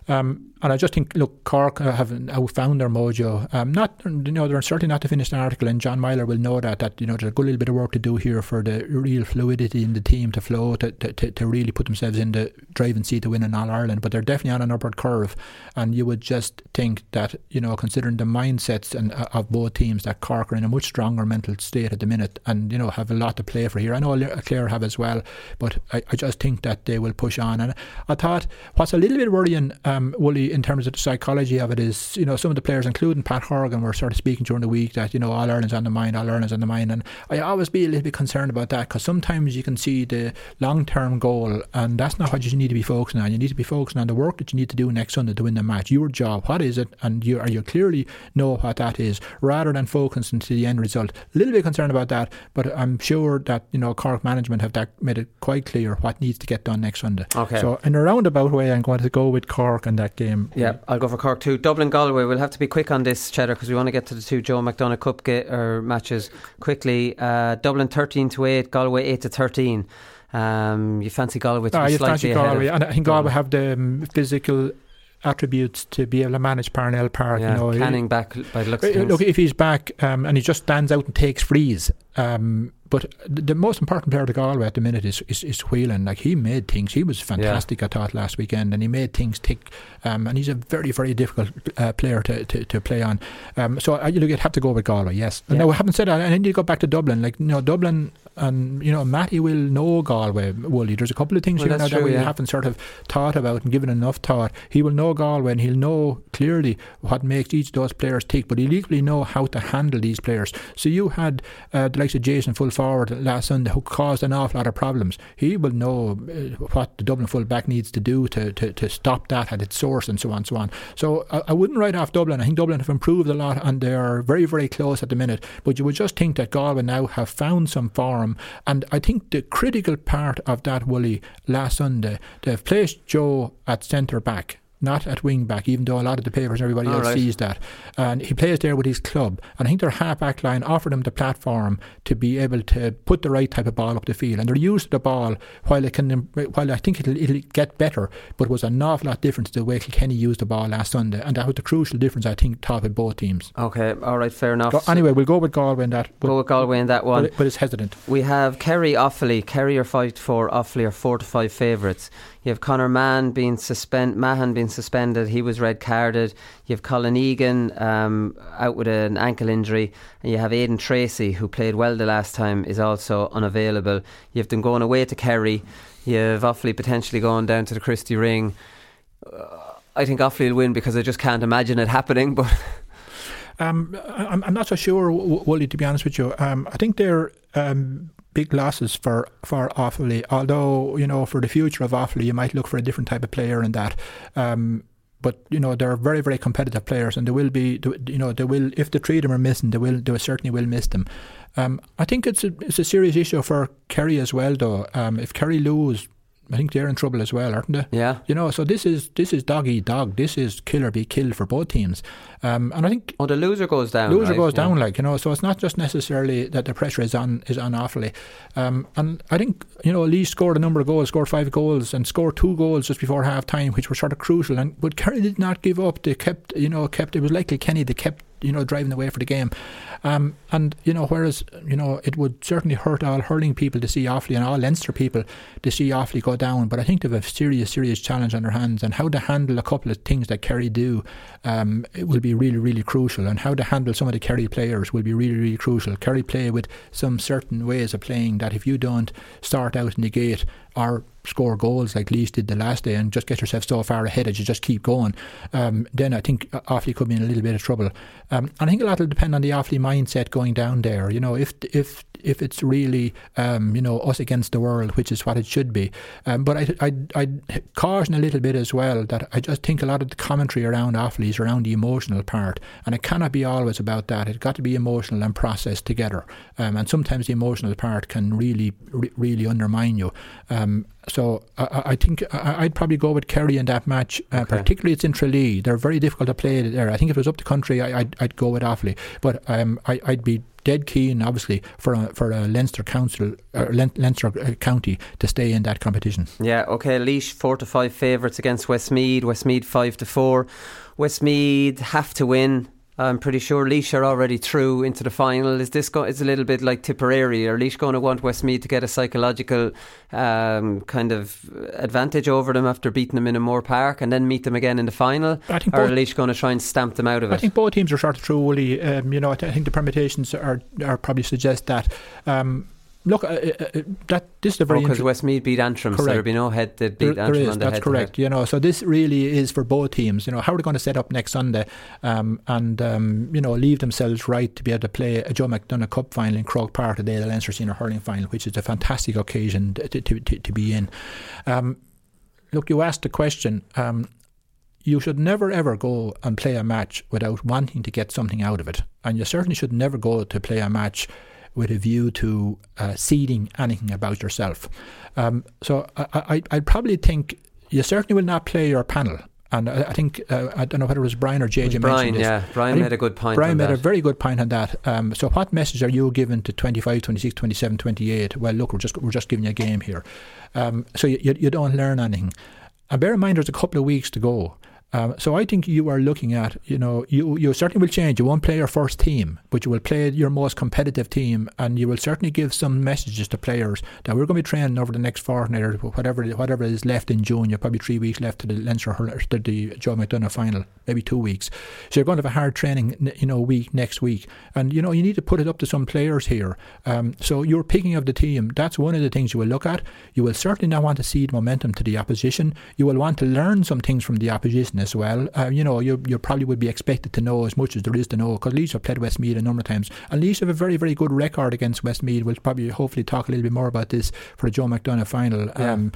Speaker 7: Um, and I just think, look, Cork uh, have found their mojo. Um, not, you know, they're certainly not to finish an article, and John Meyler will know that. That you know, there's a good little bit of work to do here for the real fluidity in the team to flow, to to, to, really put themselves in the driving seat to win in All Ireland. But they're definitely on an upward curve, and you would just think that you know, considering the mindsets and uh, of both teams, that Cork are in a much stronger mental state at the minute, and you know, have a lot to play for here. I know Clare have as well, but I, I just think that they will push on. And I thought what's a little bit worrying, um, In terms of the psychology of it is, you know, some of the players, including Pat Horgan, were sort of speaking during the week that, you know, all Ireland's on the mind, all Ireland's on the mind. And I always be a little bit concerned about that because sometimes you can see the long term goal, and that's not what you need to be focusing on. You need to be focusing on the work that you need to do next Sunday to win the match. Your job, what is it? And you are you clearly know what that is, rather than focusing to the end result. A little bit concerned about that, but I'm sure that, you know, Cork management have that made it quite clear what needs to get done next Sunday.
Speaker 6: Okay.
Speaker 7: So in a roundabout way, I'm going to go with Cork and that game.
Speaker 6: Yeah, I'll go for Cork too. Dublin Galway. We'll have to be quick on this, Cheddar, because we want to get to the two Joe McDonagh Cup ga- or matches quickly. Uh, Dublin thirteen to eight, Galway eight to thirteen. Um, you fancy Galway to
Speaker 7: Ah,
Speaker 6: be
Speaker 7: you fancy Galway, and I think. Galway have the um, physical attributes to be able to manage Parnell Park.
Speaker 6: Yeah,
Speaker 7: you know,
Speaker 6: Canning back by the looks of
Speaker 7: Uh. Look, if he's back um, and he just stands out and takes frees, um, but the, most important player to Galway at the minute is, is, is Whelan. Like he made things. He was fantastic, yeah. I thought, last weekend, and he made things tick. Um, and he's a very, very difficult uh, player to, to, to, play on. Um, so I, you have to go with Galway, yes. Yeah. Now, I haven't said that. I need to go back to Dublin. Like, you know, Dublin and you know Mattie will know Galway. Wooly, there's a couple of things well, here now that we yeah. haven't sort of thought about and given enough thought. He will know Galway and he'll know clearly what makes each of those players tick, but he'll equally know how to handle these players. So you had uh, the likes of Jason full forward last Sunday who caused an awful lot of problems. He will know uh, what the Dublin fullback needs to do to, to, to stop that at its source and so on and so on. So I, I wouldn't write off Dublin. I think Dublin have improved a lot and they are very very close at the minute. But you would just think that Galway now have found some form and I think the critical part of that, Wooly, last Sunday, they've placed Joe at centre back not at wing back, even though a lot of the papers and everybody All else right. sees that. And he plays there with his club. And I think their half back line offered him the platform to be able to put the right type of ball up the field. And they're used the ball while it can, while I think it'll, it'll get better, but was an awful lot different to the way Kilkenny used the ball last Sunday. And that was the crucial difference, I think, top of both teams.
Speaker 6: Okay, all right, fair enough. So
Speaker 7: anyway, we'll go with Galway in that.
Speaker 6: Go with Galway in that one.
Speaker 7: But, but it's hesitant.
Speaker 6: We have Kerry Offaly. Kerry are five to four, Offaly are four to five favourites. You have Conor Mann being suspended, Mahan being suspended. He was red carded. You have Colin Egan um, out with an ankle injury, and you have Aidan Tracy, who played well the last time, is also unavailable. You have them going away to Kerry. You have Offaly potentially going down to the Christy Ring. Uh, I think Offaly will win because I just can't imagine it happening, but.
Speaker 7: Um, I'm, not so sure, Wooly, to be honest with you. Um, I think they're um, big losses for for Offaly. Although you know for the future of Offaly, you might look for a different type of player in that. Um, but you know they're very very competitive players, and they will be. You know they will if the three of them are missing, they will they certainly will miss them. Um, I think it's a it's a serious issue for Kerry as well, though. Um, if Kerry lose I think they're in trouble as well, aren't they?
Speaker 6: Yeah.
Speaker 7: You know, so this is this is dog eat dog. This is kill or be killed for both teams. Um, and I think
Speaker 6: oh, the loser goes down.
Speaker 7: Loser
Speaker 6: right?
Speaker 7: goes yeah. down, like you know. So it's not just necessarily that the pressure is on is on Offaly. Um, and I think you know Laois scored a number of goals, scored five goals, and scored two goals just before half time, which were sort of crucial. And but Kerry did not give up. They kept you know kept. It was likely Kenny. They kept you know driving the way for the game. Um, and you know, whereas you know it would certainly hurt all hurling people to see Offaly and all Leinster people to see Offaly go down. But I think they have a serious, serious challenge on their hands, and how to handle a couple of things that Kerry do, um, it will be really, really crucial. And how to handle some of the Kerry players will be really, really crucial. Kerry play with some certain ways of playing that if you don't start out in the gate or score goals like Laois did the last day and just get yourself so far ahead that you just keep going, um, then I think Offaly could be in a little bit of trouble. Um, and I think a lot will depend on the Offaly mindset going down there. You know, if if if it's really um, you know us against the world, which is what it should be. Um, but I I I caution a little bit as well that I just think a lot of the commentary around Offaly is around the emotional part, and it cannot be always about that. It's got to be emotional and processed together. Um, and sometimes the emotional part can really re- really undermine you. So I, I, think I'd probably go with Kerry in that match. Uh, okay. Particularly, it's in Tralee. They're very difficult to play there. I think if it was up the country, I, would I'd go with Offaly. But um, I, would be dead keen, obviously, for a, for a Leinster council, uh, Leinster uh, county to stay in that competition.
Speaker 6: Yeah, okay. Laois four to five favourites against Westmeath. Westmeath five to four. Westmeath have to win. I'm pretty sure Laois are already through into the final. Is this go- it's a little bit like Tipperary? Are Laois going to want Westmeath to get a psychological um, kind of advantage over them after beating them in O'Moore Park and then meet them again in the final? I think or both, are Laois going to try and stamp them out of it?
Speaker 7: I think both teams are sort of through. Um, you know, I, th- I, think the permutations are, are probably suggest that. Um, Look, uh, uh, uh, that this is a very
Speaker 6: because oh, Westmeath beat Antrim, correct. so there'll be no head to beat there, Antrim
Speaker 7: there is,
Speaker 6: on the
Speaker 7: That's
Speaker 6: head
Speaker 7: correct. You know, so this really is for both teams. You know, how are they going to set up next Sunday, um, and um, you know, leave themselves right to be able to play a Joe McDonagh Cup final in Croke Park today, the Leinster Senior Hurling final, which is a fantastic occasion to to, to, to be in. Um, look, you asked the question. Um, you should never ever go and play a match without wanting to get something out of it, and you certainly should never go to play a match with a view to uh, seeding anything about yourself. Um, so I, I, would probably think you certainly will not play your panel. And I, I think uh, I don't know whether it was Brian or JJ
Speaker 6: Brian, yeah, Brian made a good point.
Speaker 7: Brian made
Speaker 6: that.
Speaker 7: a very good point on that. Um, so, what message are you giving to 25, 26, 27, 28? Well, look, we're just we're just giving you a game here. Um, so you, you, you don't learn anything. And bear in mind, there's a couple of weeks to go. Um, so I think you are looking at, you know, you you certainly will change. You won't play your first team, but you will play your most competitive team, and you will certainly give some messages to players that we're going to be training over the next fortnight or whatever whatever is left in June. You're probably three weeks left to the Leinster to the Joe McDonagh final, maybe two weeks. So you're going to have a hard training, you know, week next week, and you know you need to put it up to some players here. Um, so you're picking of the team. That's one of the things you will look at. You will certainly not want to cede momentum to the opposition. You will want to learn some things from the opposition as well. Uh, you know, you, you probably would be expected to know as much as there is to know because Laois have played Westmeath a number of times. And Laois have a very, very good record against Westmeath. We'll probably hopefully talk a little bit more about this for the Joe McDonagh final. Yeah. Um,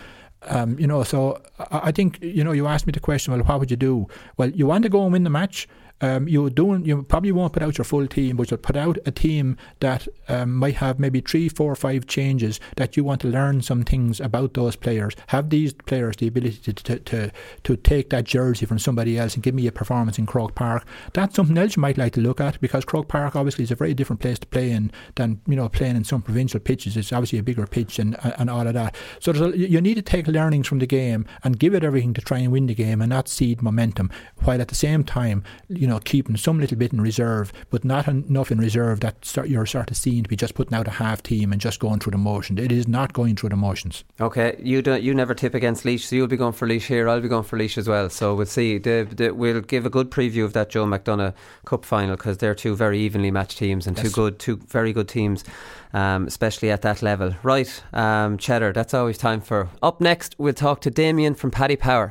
Speaker 7: um, you know, so I think, you know, you asked me the question, well, what would you do? Well, you want to go and win the match. Um, you doing you probably won't put out your full team, but you'll put out a team that um, might have maybe three, four, five changes that you want to learn some things about those players. Have these players the ability to to, to, to take that jersey from somebody else and give me a performance in Croke Park? That's something else you might like to look at because Croke Park obviously is a very different place to play in than you know playing in some provincial pitches. It's obviously a bigger pitch and and all of that. So a, you need to take learnings from the game and give it everything to try and win the game and not cede momentum, while at the same time you know, keeping some little bit in reserve, but not enough in reserve that start, you're sort of seen to be just putting out a half team and just going through the motions. It is not going through the motions.
Speaker 6: Okay, you don't, you never tip against Laois, so you'll be going for Laois here. I'll be going for Laois as well. So we'll see. The, the, we'll give a good preview of that Joe McDonagh Cup final because they're two very evenly matched teams and yes. two good, two very good teams. Um, especially at that level. Right, um, Cheddar, that's always time for. Up next, we'll talk to Damien from Paddy Power.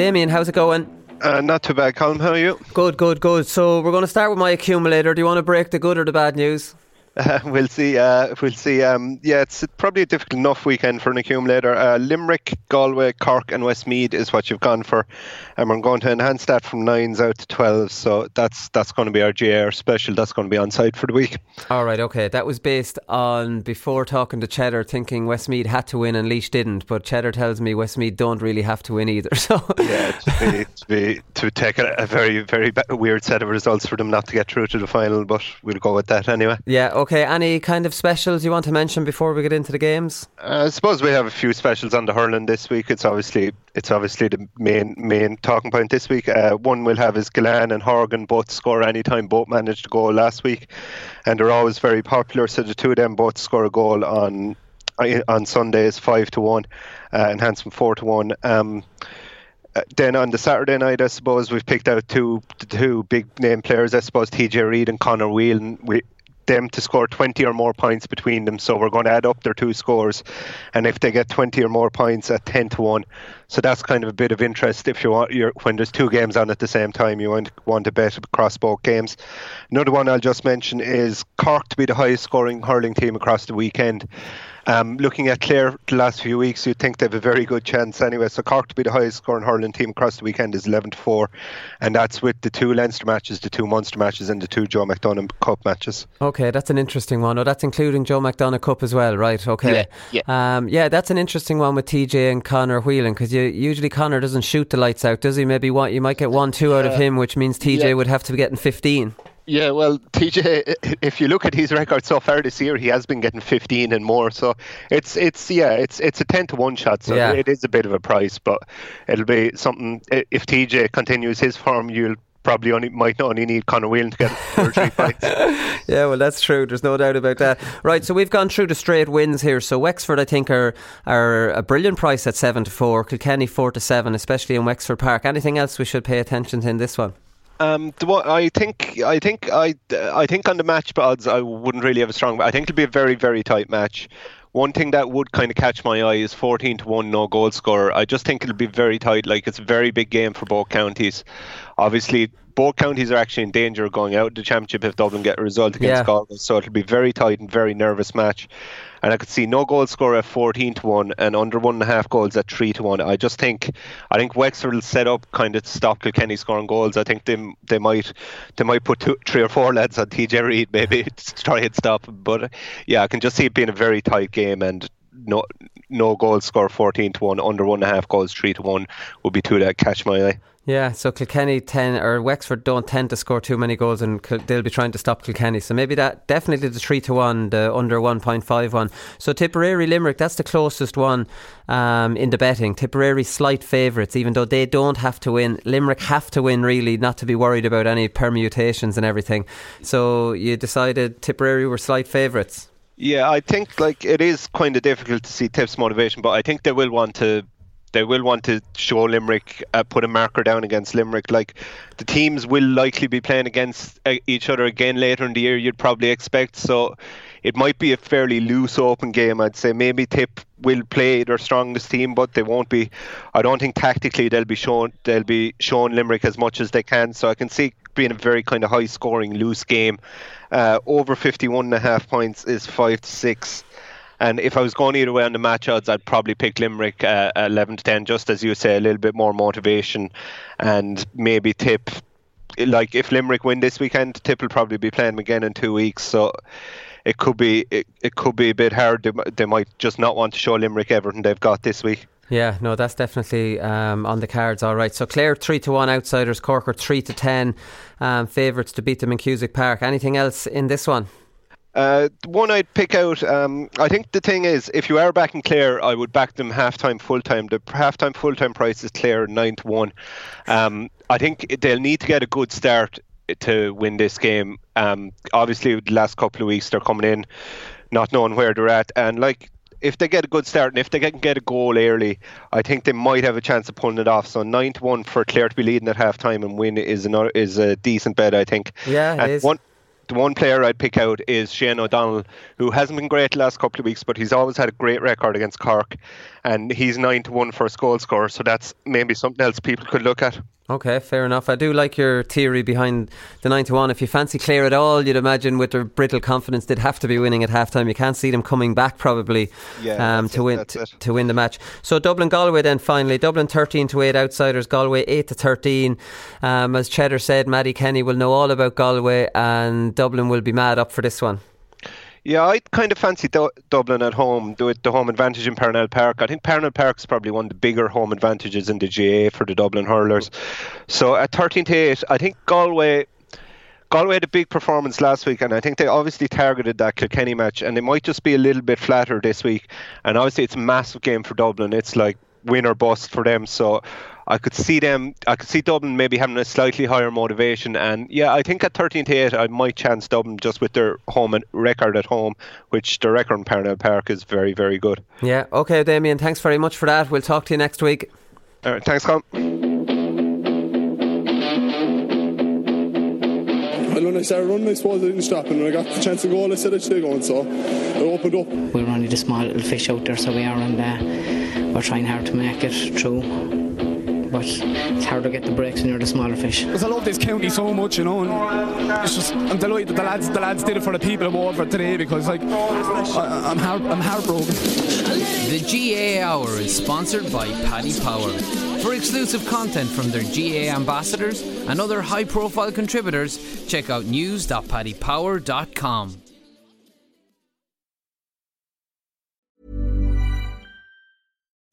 Speaker 6: Damien, how's it going?
Speaker 11: Uh, not too bad, Colin. How are you?
Speaker 6: Good, good, good. So we're going to start with my accumulator. Do you want to break the good or the bad news?
Speaker 11: Uh, we'll see. Uh, we'll see. Um, yeah, it's probably a difficult enough weekend for an accumulator. Uh, Limerick, Galway, Cork, and Westmeath is what you've gone for, and we're going to enhance that from nines out to twelve. So that's that's going to be our GR special. That's going to be on site for the week.
Speaker 6: All right. Okay. That was based on before talking to Cheddar, thinking Westmeath had to win and Laois didn't. But Cheddar tells me Westmeath don't really have to win either. So
Speaker 11: yeah, to, be, to, be, to take a, a very very weird set of results for them not to get through to the final. But we'll go with that anyway.
Speaker 6: Yeah. Okay, any kind of specials you want to mention before we get into the games?
Speaker 11: Uh, I suppose we have a few specials on the hurling this week. It's obviously it's obviously the main main talking point this week. Uh, one we'll have is Gillane and Horgan both score any time. Both managed to go last week, and they're always very popular. So the two of them both score a goal on on Sundays five to one, uh, and Handsome four to one. Um, uh, then on the Saturday night, I suppose we've picked out two two big name players. I suppose TJ Reid and Conor Whelan. We them to score 20 or more points between them. So we're going to add up their two scores. And if they get 20 or more points at 10 to 1, so that's kind of a bit of interest if you want you're, when there's two games on at the same time, you want, want to bet across both games. Another one I'll just mention is Cork to be the highest scoring hurling team across the weekend. Um, looking at Clare the last few weeks, you'd think they have a very good chance anyway. So Cork to be the highest scoring hurling team across the weekend is 11 to 4, and that's with the two Leinster matches, the two Munster matches, and the two Joe McDonagh Cup matches.
Speaker 6: Okay, that's an interesting one. Oh, that's including Joe McDonagh Cup as well, right? Okay.
Speaker 11: Yeah, yeah.
Speaker 6: Um, yeah that's an interesting one with TJ and Conor Whelan because usually Conor doesn't shoot the lights out, does he? Maybe one, you might get one, two out of him, which means TJ yeah. would have to be getting 15.
Speaker 11: Yeah, well, TJ, if you look at his record so far this year, he has been getting 15 and more. So it's it's yeah, it's it's a 10 to one shot. So yeah. it is a bit of a price, but it'll be something. If TJ continues his form, you'll probably only might not only need Conor Whelan to get three points.
Speaker 6: yeah, well, that's true. There's no doubt about that. Right, so we've gone through the straight wins here. So Wexford, I think, are are a brilliant price at seven to four. Kilkenny four to seven, especially in Wexford Park. Anything else we should pay attention to in this one?
Speaker 11: Um, I think I think I I think on the match odds I wouldn't really have a strong. I think it'll be a very very tight match. One thing that would kind of catch my eye is 14 to 1 no goal scorer. I just think it'll be very tight. Like it's a very big game for both counties. Obviously, both counties are actually in danger of going out of the championship if Dublin get a result against yeah. Galway. So it'll be very tight and very nervous match and I could see no goal score at 14 to 1 and under one and a half goals at 3 to 1. I just think I think Wexford will set up kind of to stop Kilkenny scoring goals. I think they they might they might put two, three or four lads on TJ Reid maybe to try and stop. But yeah, I can just see it being a very tight game and no no goals score 14 to 1 under one and a half goals 3 to 1 would be two that catch my eye
Speaker 6: Yeah, so Kilkenny ten or Wexford don't tend to score too many goals, and they'll be trying to stop Kilkenny. So maybe that definitely the three to one, the under one point five one. So Tipperary Limerick, that's the closest one um, in the betting. Tipperary slight favourites, even though they don't have to win. Limerick have to win really, not to be worried about any permutations and everything. So you decided Tipperary were slight favourites.
Speaker 11: Yeah, I think like it is kind of difficult to see Tips motivation, but I think they will want to they will want to show Limerick, uh, put a marker down against Limerick. Like the teams will likely be playing against uh, each other again later in the year. You'd probably expect so. It might be a fairly loose, open game. I'd say maybe Tip will play their strongest team, but they won't be. I don't think tactically they'll be shown. They'll be showing Limerick as much as they can. So I can see being a very kind of high-scoring, loose game. Uh, over 51 and a half points is five to six. And if I was going either way on the match odds, I'd probably pick Limerick uh, 11 to 10, just as you say, a little bit more motivation and maybe tip. Like if Limerick win this weekend, Tip will probably be playing again in two weeks. So it could be it, it could be a bit hard. They, they might just not want to show Limerick everything they've got this week.
Speaker 6: Yeah, no, that's definitely um, on the cards. All right. So Clare three to one outsiders, Cork three to ten um, favourites to beat them in Cusack Park. Anything else in this one?
Speaker 11: Uh, one I'd pick out, um, I think the thing is, if you are backing Clare, I would back them half time, full time. The half time, full time price is Clare 9 to 1. Um, I think they'll need to get a good start to win this game. Um, obviously, the last couple of weeks, they're coming in not knowing where they're at. And, like, if they get a good start and if they can get a goal early, I think they might have a chance of pulling it off. So 9 to 1 for Clare to be leading at half time and win is, another, is a decent bet, I think.
Speaker 6: Yeah, it is.
Speaker 11: One, the one player I'd pick out is Shane O'Donnell, who hasn't been great the last couple of weeks, but he's always had a great record against Cork, and he's nine to one for a goal score. So that's maybe something else people could look at.
Speaker 6: Okay, fair enough. I do like your theory behind the 9 to 1. If you fancy Clare at all, you'd imagine with their brittle confidence they'd have to be winning at halftime. You can't see them coming back probably
Speaker 11: yeah,
Speaker 6: um, to
Speaker 11: it,
Speaker 6: win to, to, win the match. So Dublin Galway then finally. Dublin 13 to 8 outsiders, Galway 8 to 13. Um, as Cheddar said, Mattie Kenny will know all about Galway and Dublin will be mad up for this one.
Speaker 11: Yeah, I kind of fancy du- Dublin at home, do it the home advantage in Parnell Park. I think Parnell Park is probably one of the bigger home advantages in the GAA for the Dublin hurlers. So at 13 to 8, I think Galway Galway had a big performance last week, and I think they obviously targeted that Kilkenny match, and they might just be a little bit flatter this week. And obviously, it's a massive game for Dublin. It's like win or bust for them. So I could see them. I could see Dublin maybe having a slightly higher motivation, and yeah, I think at 13 to 8, I might chance Dublin just with their home record at home, which the record in Parnell Park is very, very good.
Speaker 6: Yeah. Okay, Damien. Thanks very much for that. We'll talk to you next week.
Speaker 11: All right. Thanks, Colin.
Speaker 3: And when I started running, I suppose I didn't stop. And when I got the chance to go, I said I'd stay going. So I opened up.
Speaker 4: We're only the small little fish out there, so we are, and uh, we're trying hard to make it through but it's hard to get the breaks when you're the smaller fish.
Speaker 5: Because I love this county so much, you know, and it's just I'm delighted that the lads the lads did it for the people of Waterford today because like I, am heart, I'm heartbroken.
Speaker 2: The GAA Hour is sponsored by Paddy Power. For exclusive content from their GAA ambassadors and other high-profile contributors, check out news.paddypower.com.